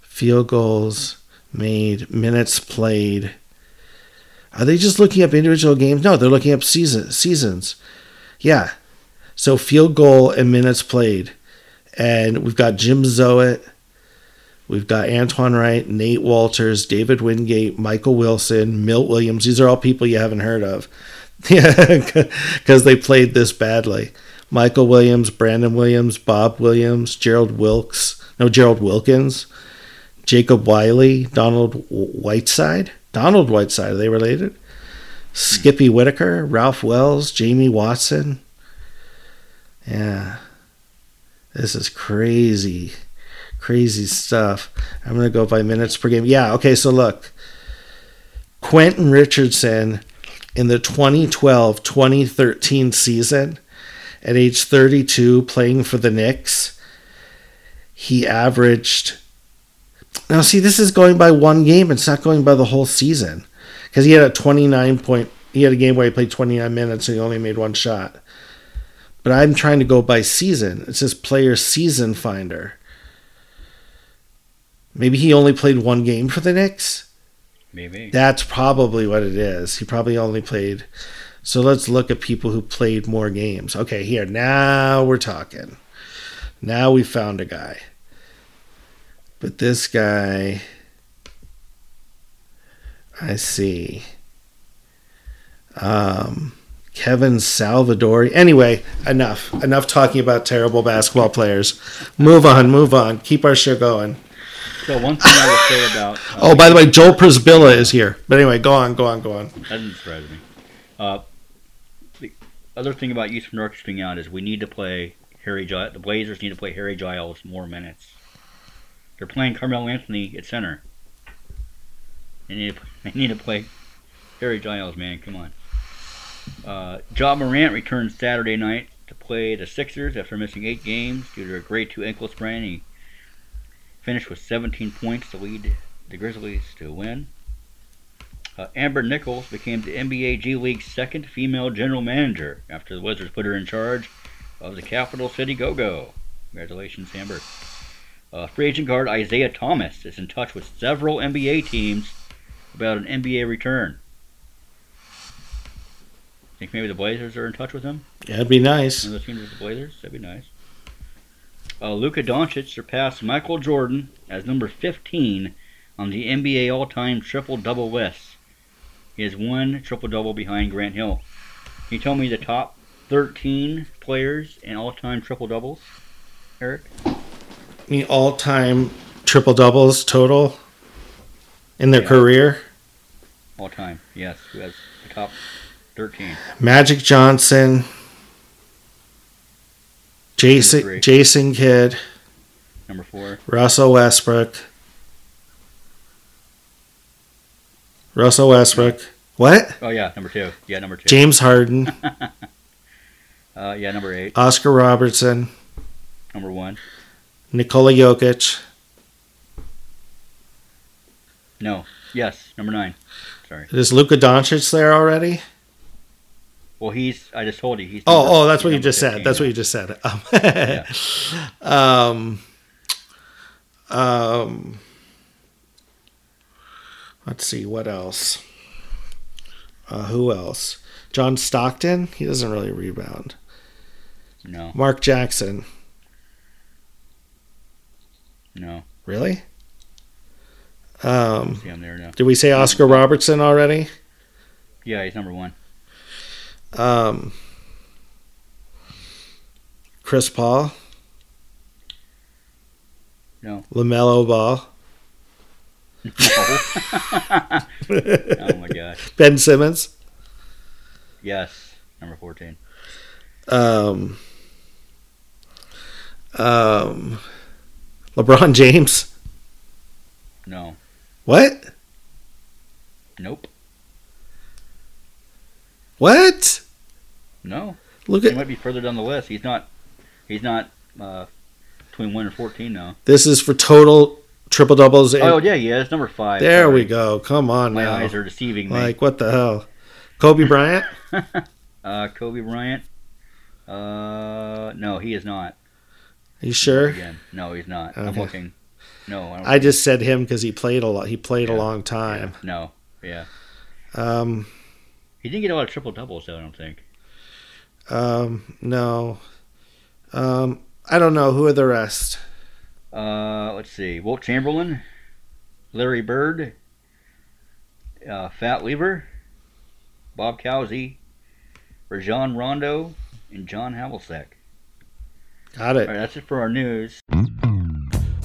Field goals made, minutes played. Are they just looking up individual games? No, they're looking up season seasons. Yeah. So field goal and minutes played. And we've got Jim Zoet. We've got Antoine Wright, Nate Walters, David Wingate, Michael Wilson, Milt Williams. These are all people you haven't heard of. (laughs) Because they played this badly. Michael Williams, Brandon Williams, Bob Williams, Gerald Wilkes, no, Gerald Wilkins, Jacob Wiley, Donald Whiteside. Donald Whiteside, are they related? Skippy Whitaker, Ralph Wells, Jamie Watson. Yeah. This is crazy. Crazy stuff. I'm going to go by minutes per game. Yeah, okay, so look. Quentin Richardson in the 2012 2013 season at age 32 playing for the Knicks, he averaged. Now, see, this is going by one game, it's not going by the whole season. Because he had a 29 point. He had a game where he played 29 minutes and he only made one shot. But I'm trying to go by season. It says player season finder. Maybe he only played one game for the Knicks. Maybe. That's probably what it is. He probably only played. So let's look at people who played more games. Okay, here. Now we're talking. Now we found a guy. But this guy. I see. Um, Kevin Salvador. Anyway, enough. Enough talking about terrible basketball players. Move on, move on. Keep our show going. So one thing I will say about. Uh, Oh, by the way, Joel Przybilla is here. But anyway, go on, go on, go on. That didn't surprise me. Uh, the other thing about Eastern Orchestrating out is we need to play Harry Giles. The Blazers need to play Harry Giles more minutes. They're playing Carmelo Anthony at center. They need to, they need to play Harry Giles, man. Come on. Uh, Ja Morant returns Saturday night to play the Sixers after missing eight games due to a grade two ankle sprain. He finished with 17 points to lead the Grizzlies to a win. Uh, Amber Nichols became the NBA G League's second female general manager after the Wizards put her in charge of the Capital City Go Go. Congratulations, Amber. Uh, free agent guard Isaiah Thomas is in touch with several NBA teams about an NBA return. Think maybe the Blazers are in touch with him? Yeah, it'd be nice. One of the teams with the Blazers? That'd be nice. Uh, Luka Doncic surpassed Michael Jordan as number 15 on the NBA all-time triple-double list. He has one triple-double behind Grant Hill. Can you tell me the top 13 players in all-time triple-doubles, Eric? The all-time triple doubles total in their Yeah. career. All-time, yes. Who has the top 13? Magic Johnson, Jason Jason Kidd, Number four. Russell Westbrook. Russell Westbrook. What? Oh yeah, number two. Yeah, number two. James Harden, (laughs) Uh, yeah, number eight. Oscar Robertson, Number one. Nikola Jokic. No. Yes, number nine. Sorry. Is Luka Doncic there already? Well, he's. I just told you he's. number- Oh, oh, that's what you just said. That's what you just said. Um, (laughs) um, um, let's see what else. Uh, who else? John Stockton. He doesn't really rebound. No, Mark Jackson. no. Really? Um, See him there now. did we say Oscar Robertson already? Yeah, he's number one. Um, Chris Paul. No. LaMelo Ball. No. (laughs) oh my gosh. Ben Simmons. Yes, number fourteen. Um, um, LeBron (laughs) James. No. What? Nope. What? No. Look at. He might be further down the list. He's not. He's not uh, between one and fourteen now. this is for total triple doubles. and- Oh yeah, yeah. It's number five. there Sorry. we go. Come on My now. eyes are deceiving me. Like what the hell? Kobe Bryant. (laughs) uh, Kobe Bryant. Uh, no, he is not. Are you sure? Again, no, he's not. I'm Okay. looking. No, I, don't I just said him because he played a lot. He played a long time. no. Yeah, Um, he didn't get a lot of triple doubles though. I don't think. um, no. Um, I don't know. Who are the rest? Uh, let's see. Wilt Chamberlain, Larry Bird, uh, Fat Lever, Bob Cousy, Rajon Rondo, and John Havlicek. Got it. right, that's it for our news.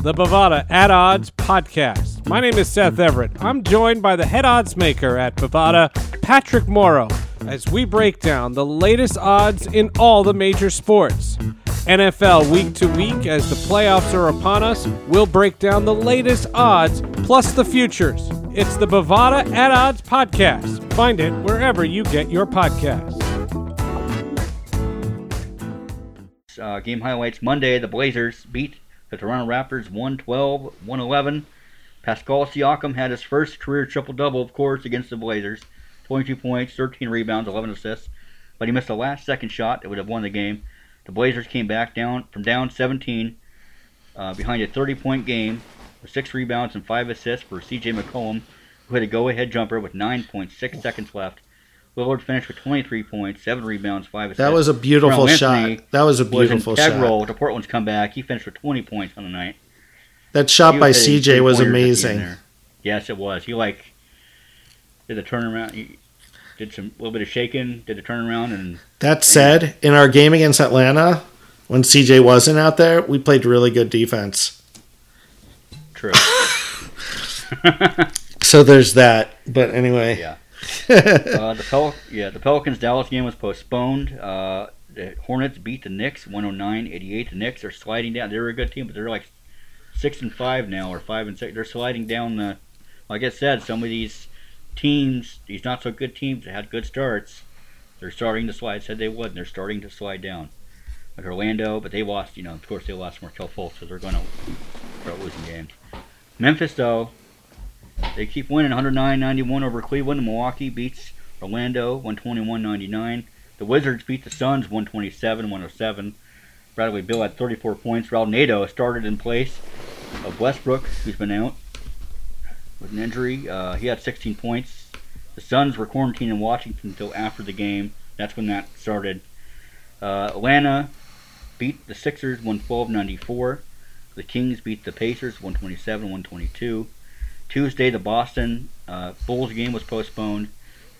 The Bovada At Odds Podcast. My name is Seth Everett. I'm joined by the head odds maker at Bovada, Patrick Morrow, as we break down the latest odds in all the major sports. NFL week to week, as the playoffs are upon us, we'll break down the latest odds plus the futures. It's the Bovada At Odds Podcast. Find it wherever you get your podcasts. Uh, game highlights Monday, the Blazers beat the Toronto Raptors 112 111. Pascal Siakam had his first career triple double, of course, against the Blazers 22 points, 13 rebounds, 11 assists. But he missed the last second shot that would have won the game. The Blazers came back down from down 17 uh, behind a 30 point game with six rebounds and five assists for CJ McCollum, who had a go ahead jumper with 9.6 seconds left. Lillard finished with 23 points, seven rebounds, five assists. That was a beautiful shot. That was a was beautiful integral shot. to Portland's comeback. He finished with 20 points on the night. That shot He by was CJ was three-pointers at the end amazing. Yes, it was. He like did the turnaround. He did some little bit of shaking, did a turnaround, and That said, in our game against Atlanta, when CJ wasn't out there, we played really good defense. true. (laughs) So there's that. But anyway, Yeah. (laughs) uh, the Pel- yeah, the Pelicans Dallas game was postponed. Uh, the Hornets beat the Knicks 109-88. The Knicks are sliding down. They're a good team, but they're like six and five now, or five and six. They're sliding down the. Like I said, some of these teams, these not so good teams that had good starts, they're starting to slide. Said they would, and they're starting to slide down. Like Orlando, but they lost. You know, of course, they lost Markelle Fultz, so they're going to start losing games. Memphis, though, they keep winning 109-91 over Cleveland. Milwaukee beats Orlando 121-99. The Wizards beat the Suns 127-107. Bradley Beal had 34 points. Raul Neto started in place of Westbrook, who's been out with an injury. Uh, he had 16 points. The Suns were quarantined in Washington until after the game. That's when that started. Uh, Atlanta beat the Sixers 112-94. The Kings beat the Pacers 127-122. Tuesday, the Boston uh, Bulls game was postponed.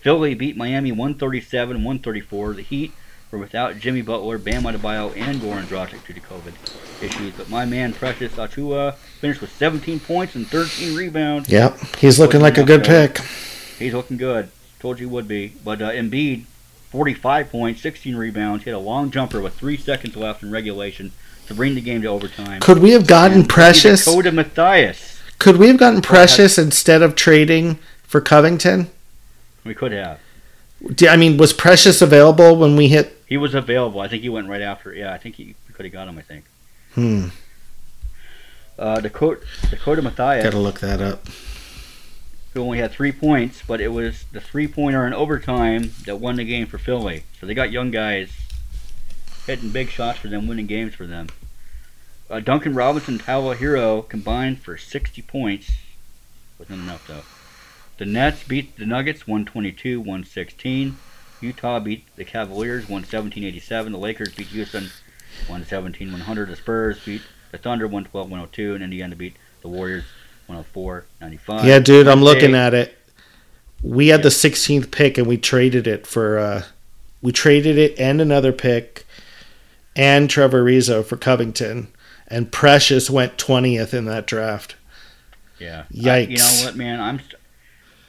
Philly beat Miami 137-134. The Heat were without Jimmy Butler, Bam Adebayo, and Goran Dragic due to COVID issues. But my man Precious Achiuwa finished with 17 points and 13 rebounds. Yep, he's looking like a good pick. He's looking good. Told you would be. But uh, Embiid, 45 points, 16 rebounds. hit a long jumper with three seconds left in regulation to bring the game to overtime. Could we have gotten And Precious? Dakota Mathias. Could we have gotten Precious instead of trading for Covington? We could have. I mean, was Precious available when we hit? He was available. I think he went right after. Yeah, I think he we could have got him. I think. Hmm. Uh, Dakota, Dakota Mathias, Gotta look that up. who only had three points, but it was the three pointer in overtime that won the game for Philly. So they got young guys hitting big shots for them, winning games for them. Uh, Duncan Robinson and Herro combined for 60 points. Wasn't enough though. The Nets beat the Nuggets 122-116. Utah beat the Cavaliers 117-87. The Lakers beat Houston 117-100. The Spurs beat the Thunder 112-102, and Indiana beat the Warriors 104-95. Yeah, dude, I'm looking at it. We had the 16th pick and we traded it for uh we traded it and another pick and Trevor Ariza for Covington and Precious went 20th in that draft. Yeah. Yikes. I- you know what, man? I'm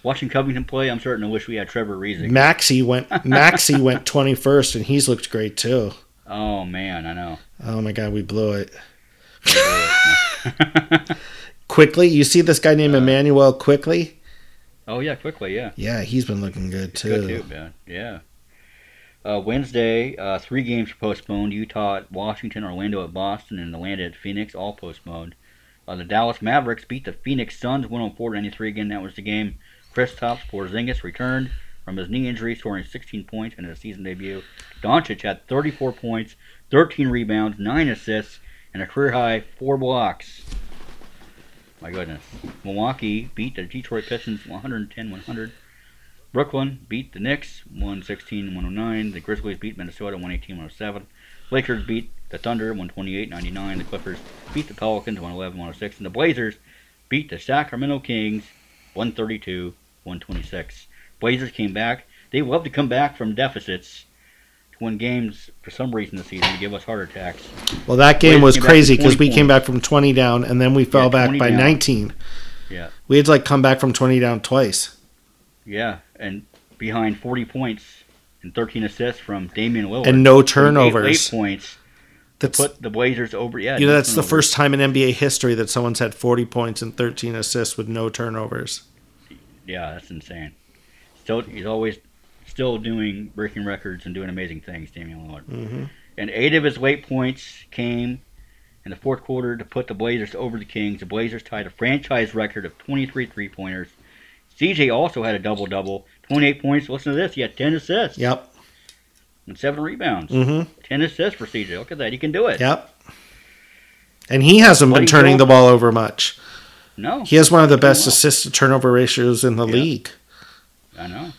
watching Covington play. I'm starting to wish we had Trevor Reezy. Maxey went (laughs) Maxey went 21st and he's looked great too. oh man, I know. Oh my god, we blew it. (laughs) (laughs) Quickly, you see this guy named Uh, Immanuel Quickley? oh yeah, quickly, yeah. Yeah, he's been looking good too. good too, man. Yeah. Uh, Wednesday, uh, three games were postponed. Utah at Washington, Orlando at Boston, and Atlanta at Phoenix, all postponed. Uh, the Dallas Mavericks beat the Phoenix Suns 104-93. Again, that was the game. Kristaps Porzingis returned from his knee injury, scoring 16 points in his season debut. Doncic had 34 points, 13 rebounds, 9 assists, and a career-high 4 blocks. My goodness. Milwaukee beat the Detroit Pistons 110-100. Brooklyn beat the Knicks 116-109. The Grizzlies beat Minnesota 118-107. Lakers beat the Thunder 128-99. The Clippers beat the Pelicans 111-106. And the Blazers beat the Sacramento Kings 132-126. Blazers came back. They love to come back from deficits to win games for some reason this season to give us heart attacks. Well, that game Blazers was crazy because we 20 came back from 20 down and then we fell Yeah, back by down. 19. Yeah. We had to like come back from 20 down twice. Yeah, and behind 40 points and 13 assists from Damian Lillard. And no Eight turnovers. late points That's put the Blazers over. Yeah, you know no that's the first time in NBA history that someone's had 40 points and 13 assists with no turnovers. Yeah, that's insane. Still, he's always still doing breaking records and doing amazing things, Damian Lillard. Mm-hmm. And eight of his late points came in the fourth quarter to put the Blazers over the Kings. The Blazers tied a franchise record of 23 three pointers. CJ also had a double double, 28 points. Listen to this, he had 10 assists Yep. and seven rebounds. Mm-hmm. 10 assists for CJ. Look at that, he can do it. Yep. And he hasn't been turning the ball over much. No, He has one of the best assist to turnover ratios in the Yeah. league. I know.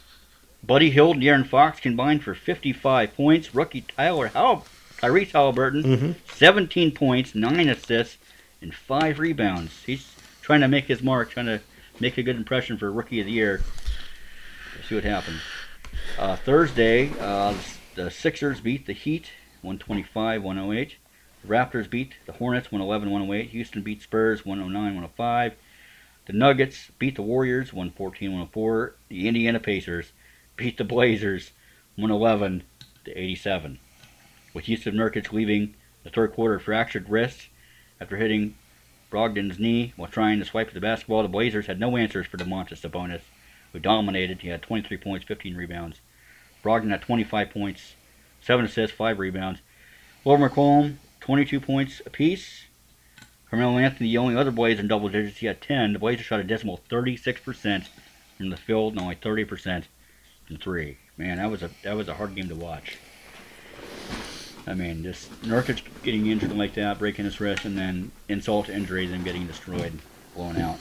Buddy Hield and De'Aaron Fox combined for 55 points. Rookie Tyler Hal- Tyrese Haliburton, Mm-hmm. 17 points, 9 assists, and 5 rebounds. He's trying to make his mark, trying to make a good impression for Rookie of the Year. See what happens. Uh, Thursday, uh, the Sixers beat the Heat 125 108. The Raptors beat the Hornets 111 108. Houston beat Spurs 109 105. The Nuggets beat the Warriors 114 104. The Indiana Pacers beat the Blazers 111 to 87. with Yusuf Nurkic leaving the third quarter fractured wrist after hitting Brogdon's knee while trying to swipe the basketball. The Blazers had no answers for Domantas Sabonis, who dominated. He had 23 points, 15 rebounds. Brogdon had 25 points, 7 assists, 5 rebounds. Lord McCollum, 22 points apiece. Carmelo Anthony, the only other Blazer in double digits, he had 10. The Blazers shot a decimal 36% from the field and only 30% from three. Man, that was a that was a hard game to watch. I mean, just Nurkic getting injured like that, breaking his wrist, and then insult to injury, then getting destroyed, blown out.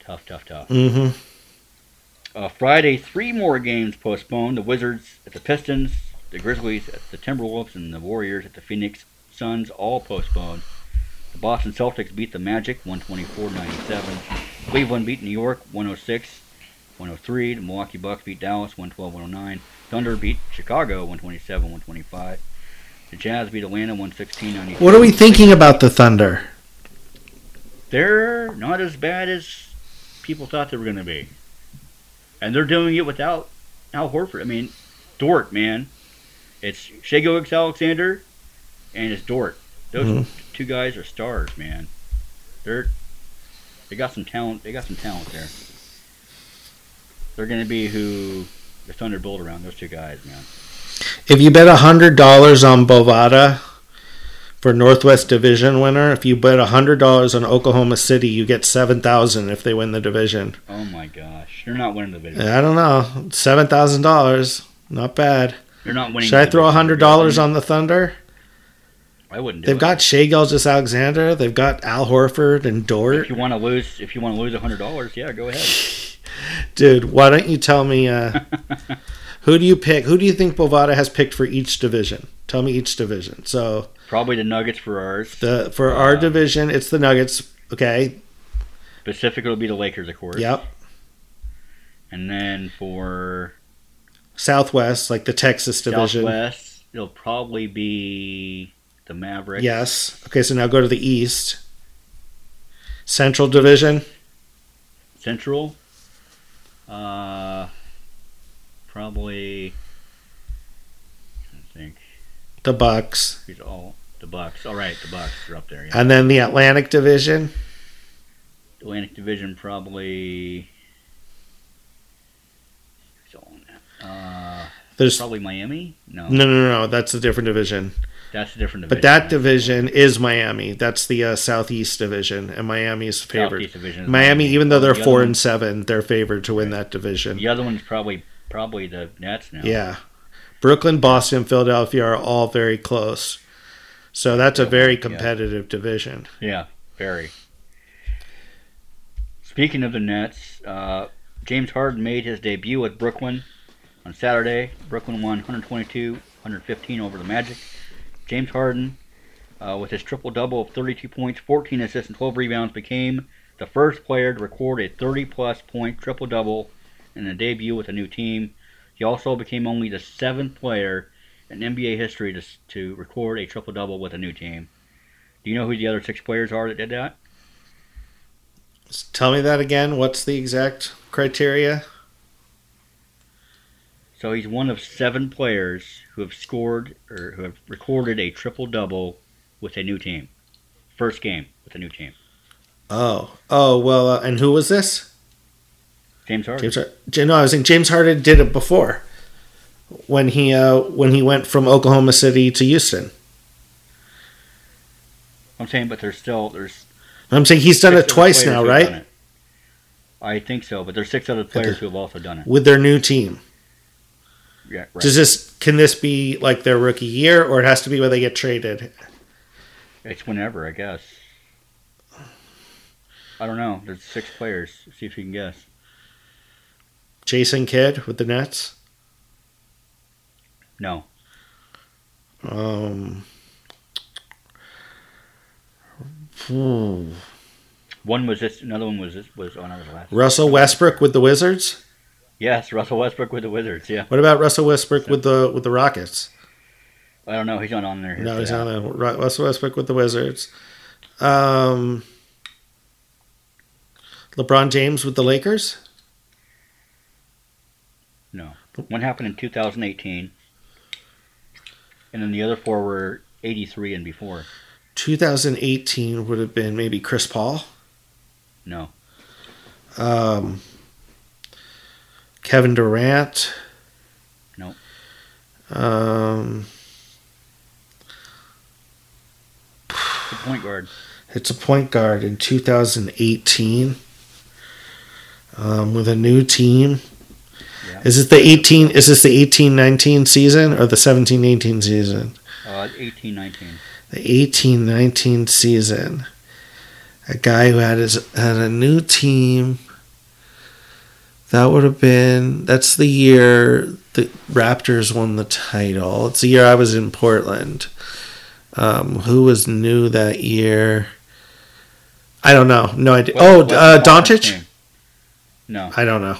Tough, tough, tough. Mm-hmm. Uh, Friday, three more games postponed. The Wizards at the Pistons, the Grizzlies at the Timberwolves, and the Warriors at the Phoenix Suns all postponed. The Boston Celtics beat the Magic 124-97. Cleveland beat New York 106 103. The Milwaukee Bucks beat Dallas 112 109. Thunder beat Chicago 127 125. The Jazz beat Atlanta 116 93. What are we thinking about the Thunder? They're not as bad as people thought they were going to be. And they're doing it without Al Horford. I mean, Dort, man. It's Gilgeous Alexander and it's Dort. Those Mhm. two guys are stars, man. They're they got some talent. They got some talent there. They're going to be who the Thunder build around. Those two guys, man. If you bet hundred dollars on Bovada for Northwest Division winner, if you bet hundred dollars on Oklahoma City, you get seven thousand if they win the division. Oh my gosh, You're not winning the division. I don't know, seven thousand dollars, not bad. They're not winning. Should I throw division. hundred dollars on the Thunder? I wouldn't. Do They've it. got Shai Gilgeous Alexander, they've got Al Horford and Dort. If you want to lose, if you want to lose hundred dollars, yeah, go ahead. (sighs) (laughs) Dude, why don't you tell me uh, (laughs) who do you pick? Who do you think Bovada has picked for each division? Tell me each division. So Probably the Nuggets for ours. the for our Uh, division, it's the Nuggets. Okay. Pacific will be the Lakers, of course. Yep. And then for Southwest, like the Texas division. Southwest, it'll probably be the Mavericks. Yes. Okay, so now go to the East. Central Division. Central. Uh, probably. I think The Bucks. all the Bucks. All right, the Bucks are up there. Yeah. And then the Atlantic Division. Atlantic Division probably. who's all in that? Uh, There's probably Miami. No, no, no, no. That's a different division. That's a different division. But that division is Miami. That's the uh, Southeast Division, and Miami is favored. Southeast Division. is Miami, even though they're The four one- and seven, they're favored to win that division. The other one's probably probably the Nets now. Yeah. Brooklyn, Boston, Philadelphia are all very close. So that's a very Yeah. competitive division. Yeah, very. Speaking of the Nets, uh, James Harden made his debut with Brooklyn on Saturday. Brooklyn won 122-115 over the Magic. James Harden, uh, with his triple double of 32 points, 14 assists, and 12 rebounds, became the first player to record a 30-plus point triple double in a debut with a new team. He also became only the seventh player in NBA history to, to record a triple double with a new team. Do you know who the other six players are that did that? Tell me that again. What's the exact criteria? So he's one of seven players who have scored or who have recorded a triple double with a new team. First game with a new team. Oh, oh well, uh, and who was this? James Harden. James Harden. No, I was saying James Harden did it before when he uh, when he went from Oklahoma City to Houston. I'm saying, but there's still there's I'm saying he's done it twice now, right? I think so, but there's six other players who have also done it. With their new team. Yeah, right. Does this can this be like their rookie year, or it has to be where they get traded? It's whenever, I guess. I don't know. There's six players. See if you can guess. Jason Kidd with the Nets. No. Um. hmm. One was this. Another one was this. Was on our last. Russell Westbrook with the Wizards. Yes, (laughs) Russell Westbrook with the Wizards. Yeah. What about Russell Westbrook with the with the Rockets? I don't know. He's not on there. No, he's that. not a Ru- Russell Westbrook with the Wizards. Um, LeBron James with the Lakers. No. One happened in 2018. and then the other four were 83 and before. 2018 would have been maybe Chris Paul, No, um, Kevin Durant. No. Um, the point guard. it's a point guard in 2018 um, with a new team. Yeah. Is it the 18? Is this the 18-19 season or the 17-18 season? Uh, 18, 19. The 18-19 season. A guy who had his had a new team. That would have been. That's the year the Raptors won the title. It's the year I was in Portland. Um, who was new that year? I don't know. No idea. What- oh, what's the uh, conference Doncic. name? No, I don't know.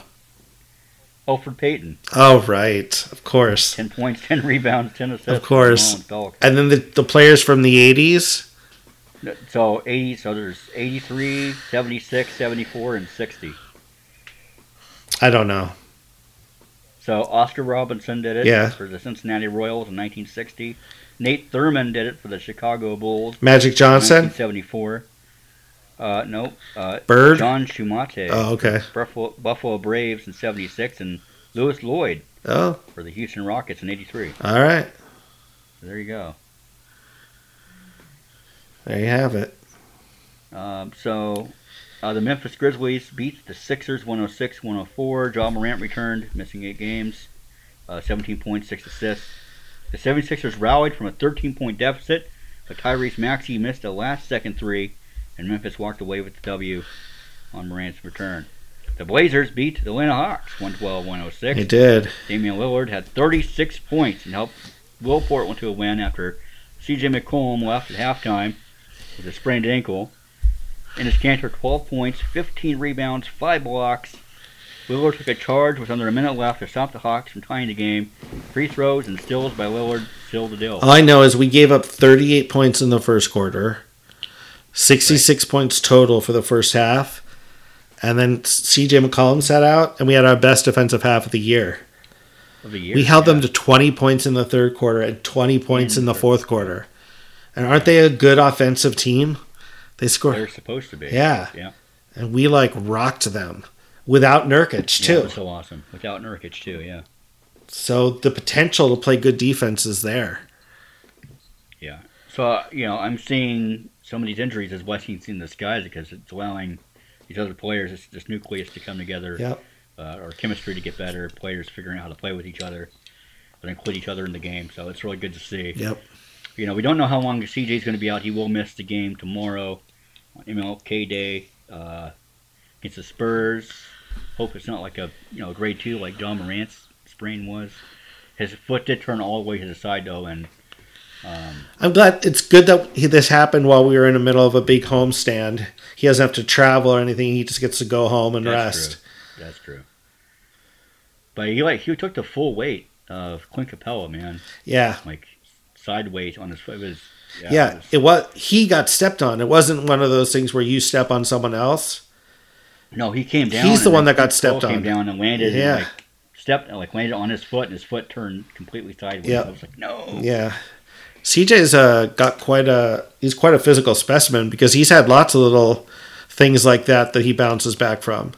Elfrid Payton. Oh, right. Of course. 10 points, 10 rebounds, 10 assists. Of course. And then the, the players from the 80s. So 80, so there's 83, 76, 74, and 60. I don't know. So Oscar Robertson did it Yeah. for the Cincinnati Royals in 1960. Nate Thurmond did it for the Chicago Bulls Magic Johnson. 1974. Uh, no, uh, Bird. John Shumate, Oh, okay. Buffalo, Buffalo Braves in 76, and Lewis Lloyd Oh, for the Houston Rockets in 83. all right. So there you go. There you have it. Um, so uh, the Memphis Grizzlies beat the Sixers 106-104. Ja Morant returned, missing eight games, uh, 17 points, six assists. The 76ers rallied from a 13-point deficit, but Tyrese Maxey missed a last-second three, and Memphis walked away with the W on Morant's return. The Blazers beat the Atlanta Hawks 112-106. It did. Damian Lillard had 36 points and helped Will Portland to a win after C.J. McCollum left at halftime with a sprained ankle. Enes Kanter 12 points, 15 rebounds, 5 blocks. Lillard took a charge with under a minute left to stop the Hawks from tying the game. Free throws and steals by Lillard sealed the deal. All I know is we gave up 38 points in the first quarter, 66 points total for the first half, and then CJ McCollum sat out, and we had our best defensive half of the year. Of the year. We held them to 20 points in the third quarter and 20 points In in the fourth quarter. And aren't they a good offensive team? They score, They're supposed to be. Yeah. Yeah. and we like rocked them without Nurkic too. was so awesome. Without Nurkic too, yeah. So the potential to play good defense is there. Yeah. So uh, you know, I'm seeing some of these injuries as blessings in disguise because it's allowing these other players, this, this nucleus, to come together, Yep. uh, or chemistry to get better. Players figuring out how to play with each other, but include each other in the game. So it's really good to see. Yep. You know, we don't know how long CJ is going to be out. He will miss the game tomorrow on MLK Day uh, against the Spurs. Hope it's not like a you know grade two like Ja Morant's sprain was. His foot did turn all the way to the side though, and um, I'm glad it's good that this happened while we were in the middle of a big homestand. He doesn't have to travel or anything. He just gets to go home and That's rest. True. That's true. But he like he took the full weight of Clint Capela, man. Yeah. Like sideways on his foot. Was yeah. Yeah, it was- it was he got stepped on. It wasn't one of those things where you step on someone else. no, he came down. He's the one that got stepped on. Came down and landed. Yeah. And, like stepped like landed on his foot, and his foot turned completely sideways. Yep. I was like, no. Yeah. CJ's uh, got quite a he's quite a physical specimen because he's had lots of little things like that that he bounces back from.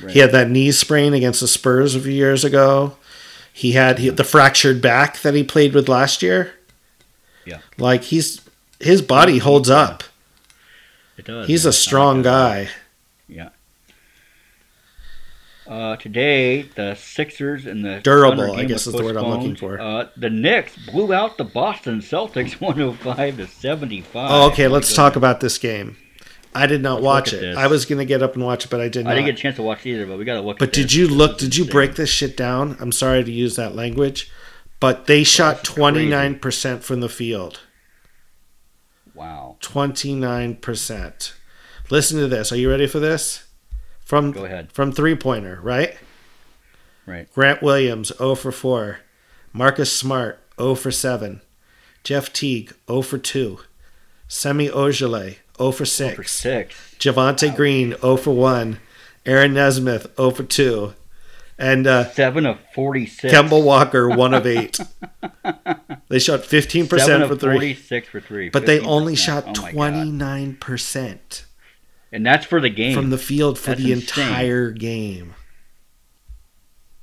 Right. He had that knee sprain against the Spurs a few years ago. He had he, the fractured back that he played with last year. Yeah. Like he's his body holds up. It does. He's a strong guy. that. Uh, today, the Sixers and the Durable, I guess is the word I'm looking for. Uh, the Knicks blew out the Boston Celtics (laughs) 105 to 75. Oh, okay. Let's talk about this game. I did not Let's watch it. this. I was gonna get up and watch it, but I did not. I didn't get a chance to watch either, but we got to look. But did this. you look? Did you break this shit down? I'm sorry to use that language, but they shot 29 percent from the field. Wow. 29 percent. Listen to this. Are you ready for this? From Go ahead. from three pointer, right? Right. Grant Williams 0 for 4. Marcus Smart 0 for 7. Jeff Teague 0 for 2. Semi Ojeleye 0 for 6. For six. Javonte Green 0 for 1. Aaron Nesmith 0 for 2. And uh, Seven of forty-six. Kemba Walker, one of (laughs) eight. they shot 15% for three. forty-six for three. but they 15%. only shot Oh my God. 29% and that's for the game. from the field for That's the insane. entire game.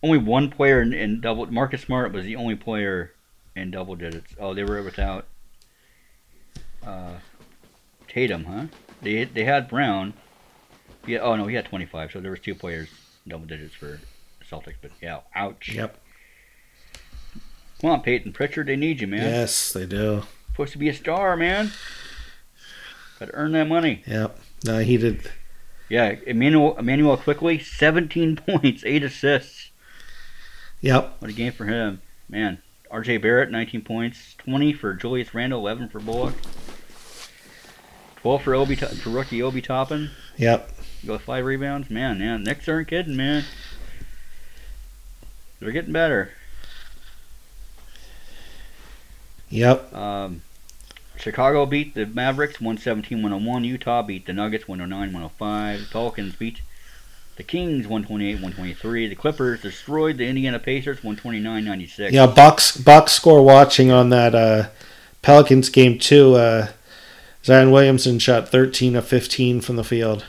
only one player in, in double. Marcus Smart was the only player in double digits. Oh, they were without uh, Tatum, huh? They they had Brown. Yeah. Oh no, he had 25. So there was two players double digits for Celtics. But yeah, ouch. Yep. Come on, Payton Pritchard, they need you, man. Yes, they do. Supposed to be a star, man. Got to earn that money. Yep. No, he did. Yeah, Immanuel Immanuel Quickley, 17 (laughs) points, eight assists. Yep. What a game for him, man. R.J. Barrett, 19 points, 20 for Julius Randle, 11 for Bullock, 12 for Obi for rookie Obi Toppin. Yep. You go with five rebounds, man. Man, Knicks aren't kidding, man. They're getting better. Yep. Um, Chicago beat the Mavericks 117-101. Utah beat the Nuggets 109-105. Pelicans beat the Kings 128-123. The Clippers destroyed the Indiana Pacers 129-96. Yeah, box box score watching on that uh, Pelicans game too. Uh, Zion Williamson shot 13 of 15 from the field.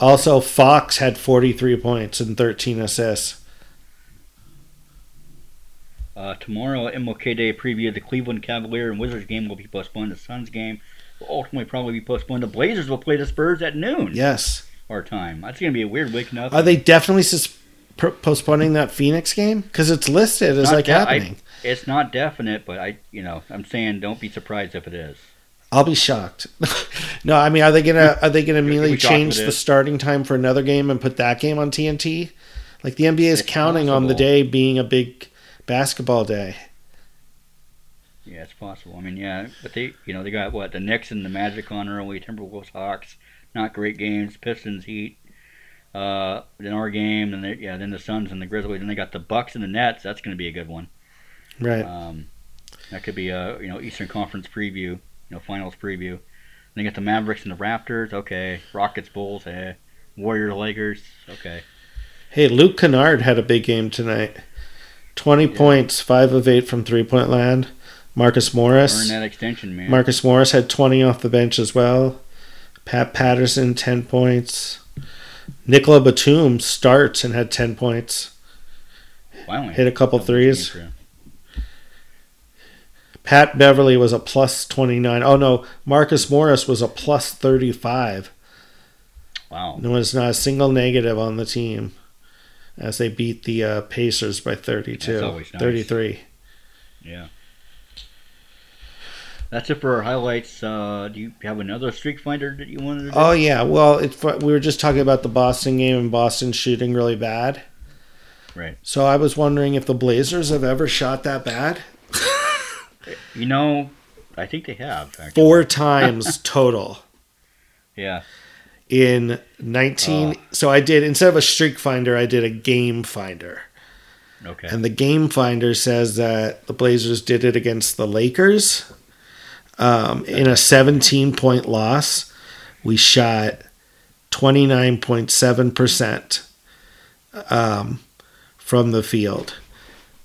Also, Fox had 43 points and 13 assists. Uh, tomorrow, MLK Day preview the Cleveland Cavalier and Wizards game will be postponed. The Suns game will ultimately probably be postponed. The Blazers will play the Spurs at noon Yes. our time. That's going to be a weird waking up. Are they definitely sus- postponing that Phoenix game? Because it's listed as Not like de- I- happening. It's not definite, but I, you know, I'm saying don't be surprised if it is. I'll be shocked. (laughs) no, I mean, are they gonna are they gonna immediately be shocked if change the starting time for another game and put that game on TNT? Like the NBA is It's counting on the day being a big basketball day. Yeah, it's possible. I mean, yeah, but they, you know, they got what the Knicks and the Magic on early, Timberwolves, Hawks, not great games. Pistons, Heat. Uh, then our game, then they, yeah, then the Suns and the Grizzlies, and they got the Bucks and the Nets. That's going to be a good one. Right. Um, that could be a you know Eastern Conference preview, you know finals preview. And they got the Mavericks and the Raptors. Okay, Rockets, Bulls. Eh. Warriors, Lakers. Okay. Hey, Luke Kennard had a big game tonight. Twenty points, five of eight from three point land. Marcus Morris. Earn that extension, man. Marcus Morris had twenty off the bench as well. Pat Patterson ten points. Nicolas Batum starts and had ten points. Finally. hit a couple threes. games for him. Pat Beverley was a plus 29. Oh no, Marcus Morris was a plus 35. Wow. There was not a single negative on the team as they beat the uh, Pacers by 32. That's always nice. 33. Yeah. That's it for our highlights. Uh, do you have another streak finder that you wanted to do? Oh yeah, well, fu- we were just talking about the Boston game and Boston shooting really bad. Right. So I was wondering if the Blazers have ever shot that bad. You know, I think they have. Actually. Four times total. (laughs) Yeah. In 19 Oh. so i did instead of a streak finder i did a game finder Okay. and the game finder says that the blazers did it against the lakers um, in a 17 point loss we shot 29.7% um, from the field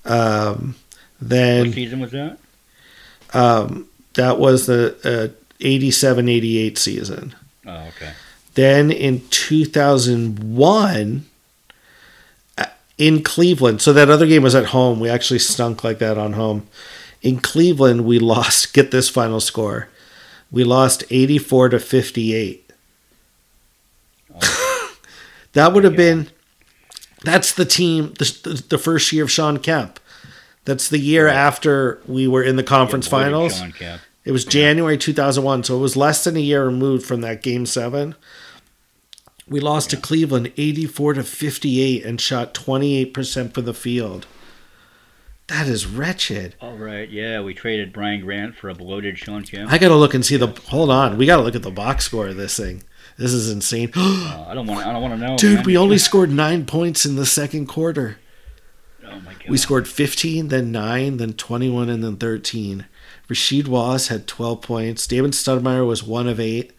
um, then what season was that? um, that was the uh, 87-88 season Oh, okay. Then in 2001, uh, in Cleveland, so that other game was at home. We actually stunk like that on home. In Cleveland, we (laughs) lost, get this final score. We lost 84 to 58. (laughs) that would have been, that's the team, the, the, the first year of Shawn Kemp. That's the year Right. after we were in the conference Yeah, finals. It was January 2001, so it was less than a year removed from that game 7. We lost to Cleveland 84 to 58 and shot 28% for the field. That is wretched. All right. Yeah, we traded Brian Grant for a bloated Shawn Kemp. I got to look and see the Hold on. We got to look at the box score of this thing. This is insane. Uh, I don't want. I don't want to know. Dude, man. we only scored 9 points in the second quarter. Oh my god. We scored 15, then 9, then 21, and then 13. Rasheed Wallace had 12 points. David Stoudamire was 1 of 8.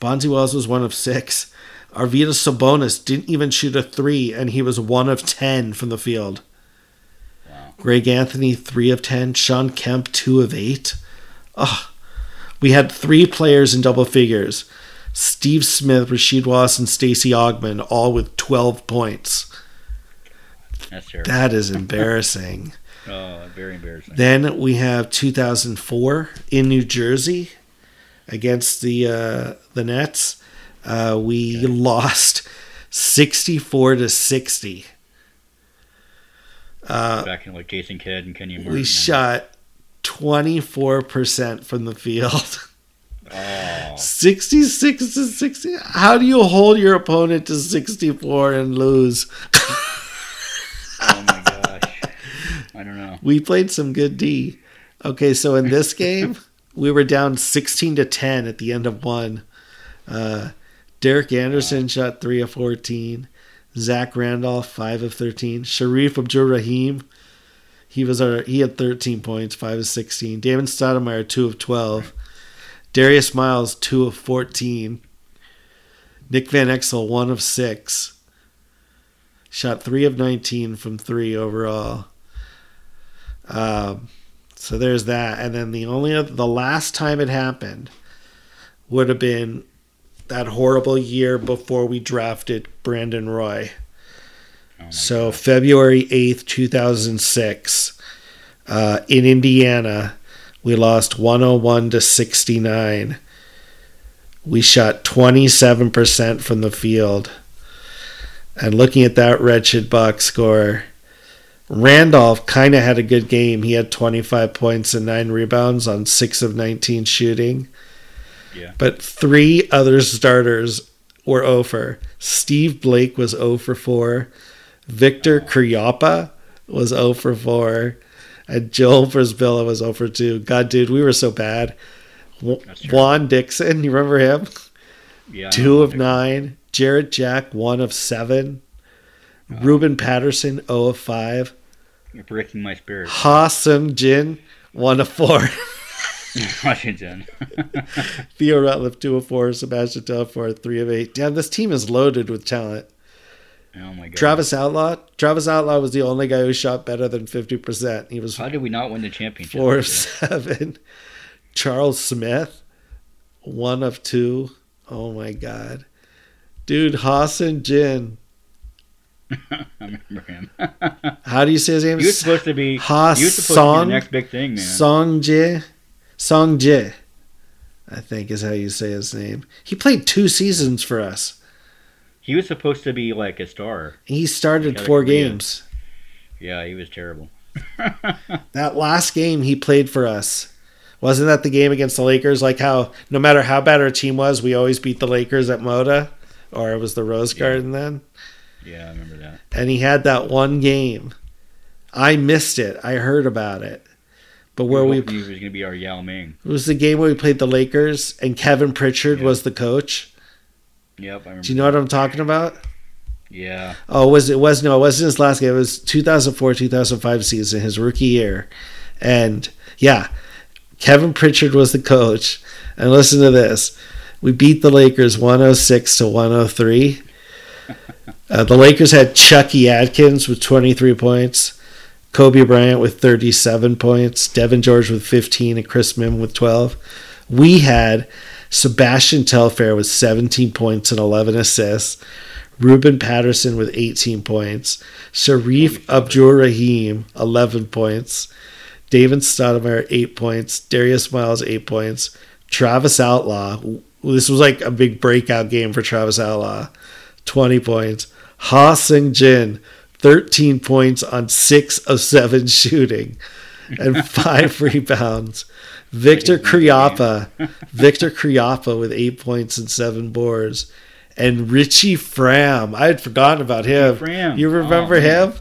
Bonzi Wells was 1 of 6. Arvydas Sabonis didn't even shoot a three, and he was one of 10 from the field. Wow. Greg Anthony, three of 10. Shawn Kemp, two of eight. Ugh. We had three players in double figures Steve Smith, Rasheed Wallace, and Stacey Augmon, all with 12 points. That's terrible. That is embarrassing. (laughs) oh, very embarrassing. Then we have 2004 in New Jersey against the uh, the Nets. Uh, we Okay. lost 64 to 60. Uh, Back in like Jason Kidd and Kenyon Martin. we shot 24% from the field. Oh, 66 to 60. How do you hold your opponent to 64 and lose? oh my gosh. I don't know. We played some good D. Okay, so in this game, (laughs) we were down 16 to 10 at the end of one. Uh, Derek Anderson shot 3 of 14. Zach Randolph, 5 of 13. Shareef Abdur-Rahim, he was our he had 13 points, 5 of 16. Damon Stoudamire, 2 of 12. Darius Miles, 2 of 14. Nick Van Exel, 1 of 6. Shot 3 of 19 from 3 overall. Um, so there's that, and then the only other, the last time it happened would have been that horrible year before we drafted Brandon Roy. Oh So February eighth, two thousand six, uh, in Indiana, we lost one hundred one to sixty nine. We shot twenty seven percent from the field, and looking at that wretched box score. Randolph kind of had a good game. He had 25 points and 9 rebounds on 6 of 19 shooting. Yeah. But three other starters were oh over. Steve Blake was 0 for 4. Viktor Khryapa was 0 for 4. And Joel Przybilla was 0 for 2. God, dude, we were so bad. W- That's terrible. Juan Dixon, (laughs) you remember him? Yeah. Two of nine. Jarrett Jack, one of seven. Uh-huh. Ruben Patterson, 0 of 5. You're breaking my spirit. Ha Seung-jin, 1 of 4. (laughs) (laughs) Washington. (laughs) Theo Ratliff, 2 of 4. Sebastian Telfair, 3 of 8. Damn, this team is loaded with talent. oh my god. Travis Outlaw. Travis Outlaw was the only guy who shot better than 50%. He was How did we not win the championship? 4 of 7. (laughs) Charles Smith, 1 of 2. Oh my God. Dude, Hassan Jin. I remember him. How do you say his name? he was supposed to be. Ha he was supposed to be Song the next big thing, man. Song Jae. Song Jae. I think is how you say his name. He played two seasons for us. He was supposed to be like a star. He started four games. Yeah, he was terrible. (laughs) That last game he played for us. Wasn't that the game against the Lakers? Like how no matter how bad our team was, we always beat the Lakers at Moda, or it was the Rose Yeah. Garden then. Yeah, I remember that. And he had that one game. I missed it. I heard about it. But where we hoping he was going to be our Yao Ming. it was the game where we played the Lakers and Kevin Pritchard Yeah. was the coach. Yep, I remember. Do you know what I'm talking about? Yeah, Oh, was it was no, it wasn't his last game. It was 2004 2005 season, his rookie year, and yeah, Kevin Pritchard was the coach. And listen to this: we beat the Lakers 106 to 103. (laughs) Uh, the Lakers had Chucky Atkins with 23 points, Kobe Bryant with 37 points, Devean George with 15, and Chris Mihm with 12. We had Sebastian Telfair with 17 points and 11 assists. Ruben Patterson with 18 points, Shareef Abdur-Rahim 11 points, David Stoudamire 8 points, Darius Miles 8 points, Travis Outlaw. This was like a big breakout game for Travis Outlaw, 20 points. Ha Seung-jin 13 points on 6 of 7 (laughs) shooting and (laughs) 5 rebounds. Viktor Khryapa, Viktor Khryapa with 8 points and 7 boards and Richie Frahm. I had forgotten about him. Frahm. You remember Oh, him?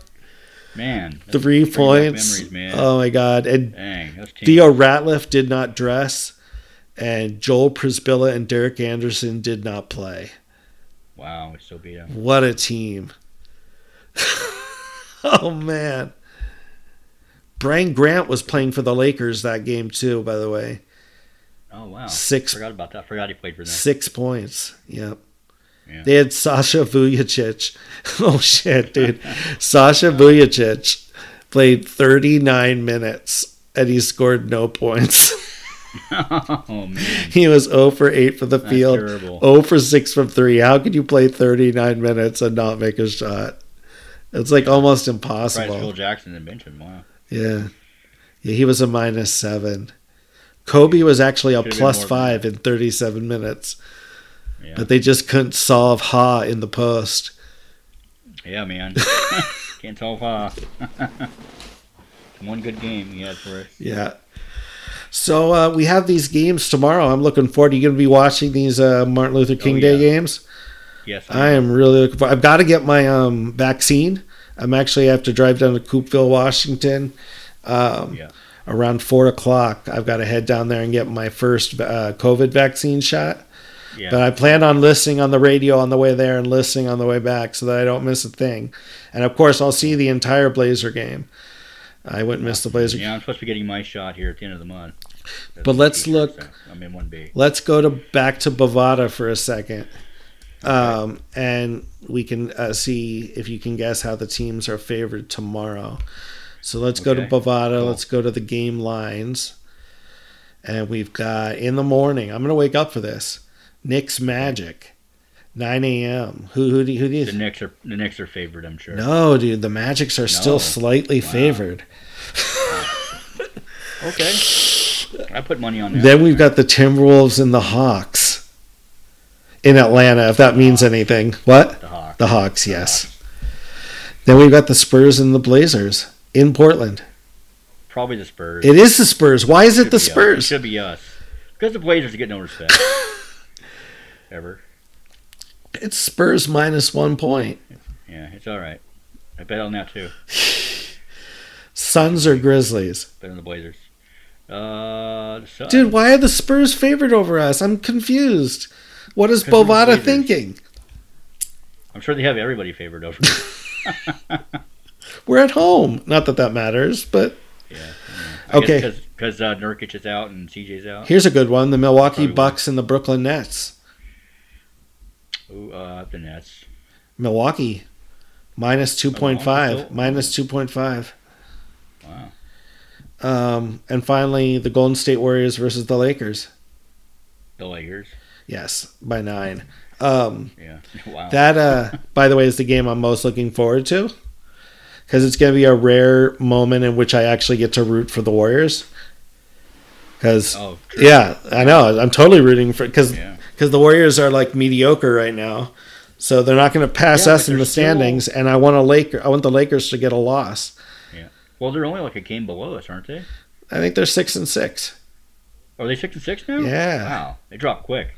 man. Three points. Memories, man. Oh my god! And Dang. Theo Ratliff did not dress, and Joel Przybilla and Derek Anderson did not play. Wow, we still beat him. What a team! (laughs) oh man. Brian Grant was playing for the Lakers that game too. By the way, Oh wow, Six- Forgot about that. Forgot he played for them. six points. Yep. Yeah. They had Sasha Vujacic. (laughs) Oh shit, dude. (laughs) Sasha Vujacic played 39 minutes and he scored no points. oh man, he was 0 for 8 for the That's field, terrible. 0 for 6 from 3. How could you play 39 minutes and not make a shot? It's like almost impossible. Phil Jackson didn't bench. Wow. Yeah. Yeah, he was a minus 7. Kobe was actually a plus 5 in 37 minutes, Yeah, but they just couldn't solve Ha in the post. yeah, man. (laughs) Can't solve uh (laughs) One good game he had for us. Yeah. So uh, we have these games tomorrow. I'm looking forward. Are you going to be watching these uh, Martin Luther King Day Oh, yeah. games? Yes, I am really looking for. I've got to get my um, vaccine. I'm actually I have to drive down to Coupeville, Washington, um, Yeah. around four o'clock. I've got to head down there and get my first uh, COVID vaccine shot. Yeah. But I plan on listening on the radio on the way there and listening on the way back so that I don't miss a thing. And of course, I'll see the entire Blazer game. I wouldn't miss the Blazer. yeah, I'm supposed to be getting my shot here at the end of the month. That's But let's look- so I'm in one B. Let's go to back to Bovada for a second, um, and we can uh, see if you can guess how the teams are favored tomorrow. So let's go to Okay, Bovada. cool. Let's go to the game lines, and we've got in the morning. I'm gonna wake up for this. Knicks Magic, 9 a.m. Who who do who do you The Knicks are the Knicks are favored, I'm sure. No, dude, the Magics are still slightly Wow. favored. (laughs) Okay. I put money on that. Then we've got the Timberwolves and the Hawks in Atlanta, if that means anything. What? the Hawks. The Hawks, yes. Then we've got the Spurs and the Blazers in Portland. Probably the Spurs. It is the Spurs. Why is it Should the be us. It Spurs? should be us. Because the Blazers get no respect. Ever. It's Spurs minus one point. Yeah, it's all right. I bet on that too. (laughs) Suns or Grizzlies? Bet on the Blazers. Uh, the. Dude, why are the Spurs favored over us? I'm confused. What is Bovada thinking? I'm sure they have everybody favored over. (laughs) We're at home. Not that that matters, but yeah. Okay. Because uh, Nurkic is out and CJ's out. here's a good one: the Milwaukee Probably Bucks and the Brooklyn Nets. Ooh, uh, the Nets. Milwaukee minus two point five. Minus two point five. Wow. Um, and finally, the Golden State Warriors versus the Lakers. The Lakers. Yes, by nine. Um, Yeah. (laughs) Wow. that, uh, (laughs) by the way, is the game I'm most looking forward to because it's going to be a rare moment in which I actually get to root for the Warriors. Because oh, yeah, I know I'm totally rooting for because Yeah. because the Warriors are like mediocre right now, so they're not going to pass Yeah, us in the standings. And I want a Laker. I want the Lakers to get a loss. Yeah. Well, they're only like a game below us, aren't they? I think they're six and six. Are they six and six now? Yeah. Wow. They dropped quick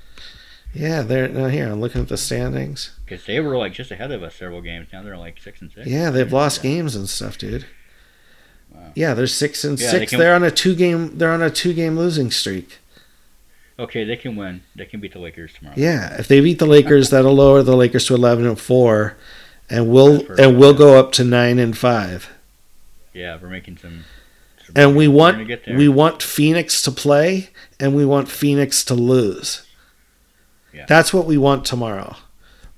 Yeah, they're now here. I'm looking at the standings. because they were like just ahead of us several games. Now they're like six and six. Yeah, they've lost Yeah. games and stuff, dude. Wow. Yeah, they're six and Yeah, they six. can- They're on a two game. They're on a two game losing streak. Okay, they can win. They can beat the Lakers tomorrow. Yeah, if they beat the Lakers, (laughs) that'll lower the Lakers to eleven and four, and we'll and we'll go up to nine and five. Yeah, we're making some. some And we want gonna get there. we want Phoenix to play, and we want Phoenix to lose. Yeah. That's what we want tomorrow.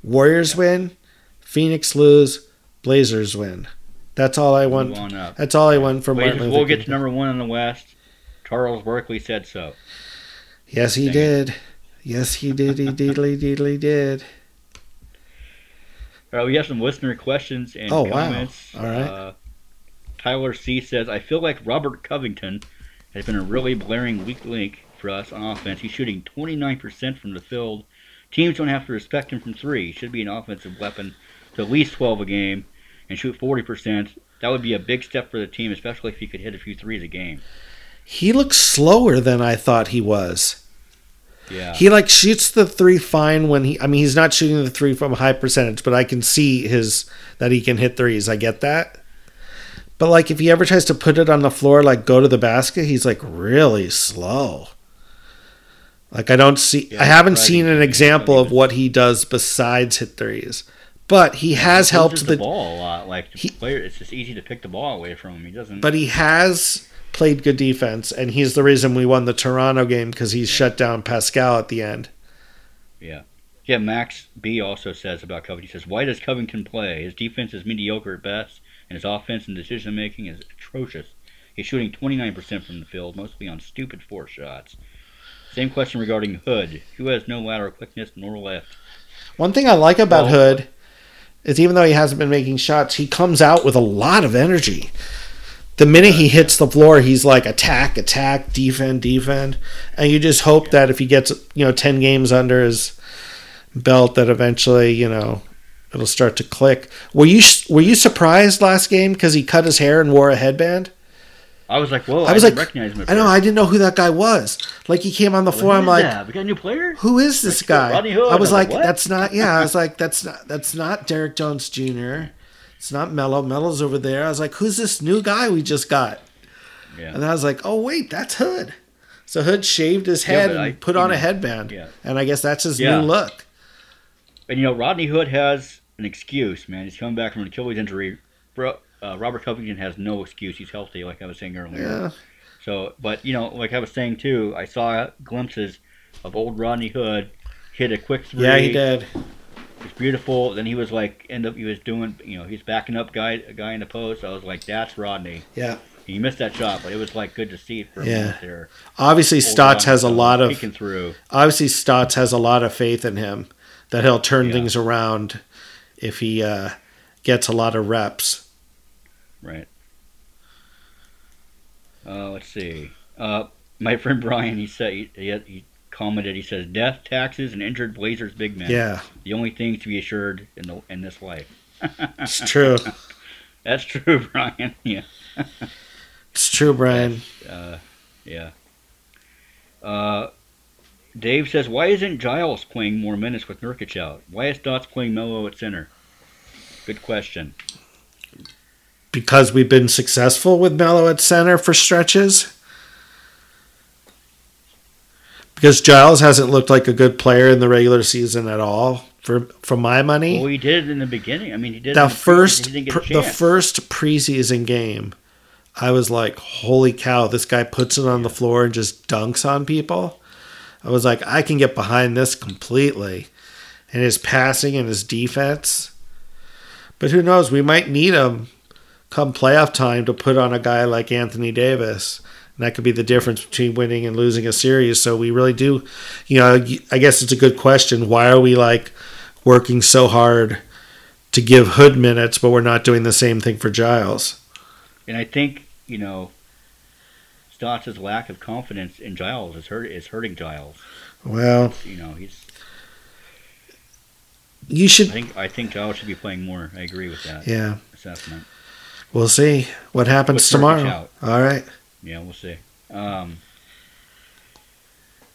Warriors win, Phoenix lose, Blazers win. That's all I want. Move on up. That's all I want from Blazers Martin will get to number one in the West. Charles Barkley said so. Yes, he Dang it. did. Yes, he did. He deedly (laughs) deedly did. All right, we have some listener questions and Oh, wow. comments. All right. Uh, Tyler C says, "I feel like Robert Covington has been a really blaring weak link for us on offense. He's shooting 29% from the field. Teams don't have to respect him from three. He should be an offensive weapon to at least 12 a game and shoot 40%. That would be a big step for the team, especially if he could hit a few threes a game." He looks slower than I thought he was. Yeah. He like shoots the three fine when he. I mean, he's not shooting the three from a high percentage, but I can see his that he can hit threes. I get that. But like, if he ever tries to put it on the floor, like go to the basket, he's like really slow. Like I don't see. Yeah, I haven't seen an example of what he does besides hit threes. But he has He helped the. the ball a lot. Like He- player, it's just easy to pick the ball away from him. He doesn't. But he has played good defense, and he's the reason we won the Toronto game because he shut down Pascal at the end. Yeah, Yeah, Max B also says about Covington. He says, "Why does Covington play? His defense is mediocre at best, and his offense and decision making is atrocious. He's shooting 29% from the field, mostly on stupid four shots." Same question regarding Hood, who has no lateral quickness nor left. One thing I like about Well- Hood is even though he hasn't been making shots, he comes out with a lot of energy. The minute he hits the floor, he's like attack, attack, defend, defend, and you just hope that if he gets you know ten games under his belt, that eventually you know it'll start to click. Were you were you surprised last game because he cut his hair and wore a headband? I was like, "Whoa!" I I, was didn't like, recognize him. At I know. I didn't know who that guy was. Like he came on the floor, I'm like, that? we got a new player. who is this Like, guy? Rodney Hood. I was I was like, what? that's not. Yeah, I was like, (laughs) that's not. That's not Derrick Jones Jr. It's not Melo. Melo's over there. I was like, who's this new guy we just got? Yeah. And I was like, oh wait, that's Hood. So Hood shaved his head but and I- put you on a headband. yeah. And I guess that's his Yeah. new look. And you know, Rodney Hood has an excuse, man. He's coming back from an Achilles injury. Bro, uh, Robert Covington has no excuse. He's healthy, like I was saying earlier. Yeah. So, but you know, like I was saying too, I saw glimpses of old Rodney Hood hit a quick three. Yeah, he did. It's beautiful. Then he was like, end up, he was doing, you know, he's backing up guy, a guy in the post. I was like, that's Rodney. Yeah. He missed that shot, but it was like good to see for a Yeah. minute there. Obviously, Old Stotts Rodney has a lot of through. obviously Stotts has a lot of faith in him that he'll turn Yeah. things around if he uh, gets a lot of reps. Right. Uh, let's see. Uh, my friend Brian, he said he, he, commented. He says, "Death, taxes, and injured Blazers big men. Yeah, The only things to be assured in the in this life." (laughs) it's true. That's true, (laughs) Brian. Yeah. It's true, Brian. Uh, yeah. Uh, Dave says, "Why isn't Giles playing more minutes with Nurkic out? Why is Stotts playing Melo at center?" Good question. Because we've been successful with Melo at center for stretches. Because Giles hasn't looked like a good player in the regular season at all. For for my money, Well, he did it in the beginning. I mean, he did the the first He didn't get pr- a the first preseason game, I was like, "Holy cow! This guy puts it on the floor and just dunks on people." I was like, "I can get behind this completely," and his passing and his defense. But who knows? We might need him come playoff time to put on a guy like Anthony Davis. And that could be the difference between winning and losing a series. So we really do, you know, I guess it's a good question. Why are we like working so hard to give Hood minutes, but we're not doing the same thing for Giles? And I think you know, Stotts' lack of confidence in Giles is hurt is hurting Giles. Well, You know, he's. you should. I think I think Giles should be playing more. I agree with that yeah. assessment. We'll see what happens tomorrow. out. All right. Yeah, we'll see. Um,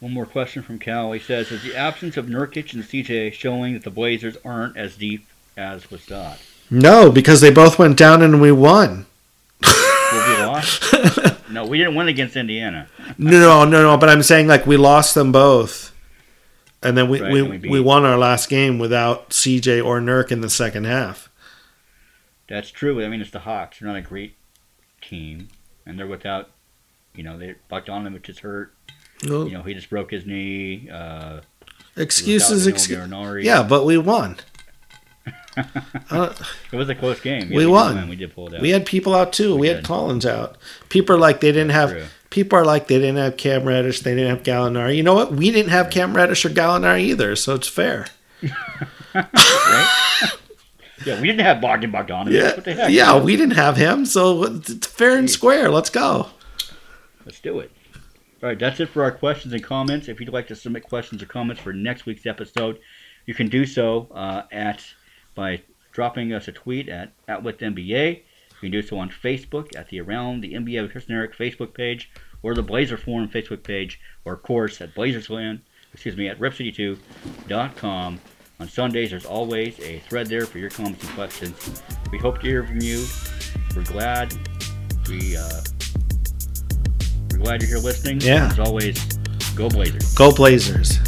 one more question from Cal. He says, "Is the absence of Nurkic and CJ showing that the Blazers aren't as deep as was thought? No, because they both went down and we won. Will we lost? (laughs) no, we didn't win against Indiana. No, no, no. But I'm saying like we lost them both, and then we Right, we, we we won our last game without CJ or Nurk in the second half. That's true. I mean, it's the Hawks. They're not a great team, and they're without. You know, they Bogdanovich is hurt. Well, You know, he just broke his knee. Uh, excuses, excuses. Yeah, but we won. (laughs) Uh, It was a close game. We did won. We did pull it out. we had people out too. We, We had. Collins out. People are like they didn't have. True. People are like they didn't have Cam Reddish. They didn't have Gallinari. You know what? We didn't have Cam Reddish or Gallinari either, so it's fair. (laughs) right? Yeah, we didn't have Bogdan Bogdanovich. Yeah, What the heck? yeah, we didn't have him, so it's fair and square. Let's go. Let's do it. All right, that's it for our questions and comments. If you'd like to submit questions or comments for next week's episode, you can do so uh, at by dropping us a tweet at OutwithNBA. You can do so on Facebook at the Around the NBA with Chris and Eric Facebook page, or the Blazer Forum Facebook page, or of course at Blazersland, excuse me, at Ripcity2.com. On Sundays, there's always a thread there for your comments and questions. We hope to hear from you. We're glad. We uh, we're glad you're here listening. Yeah. As always, go Blazers. Go Blazers.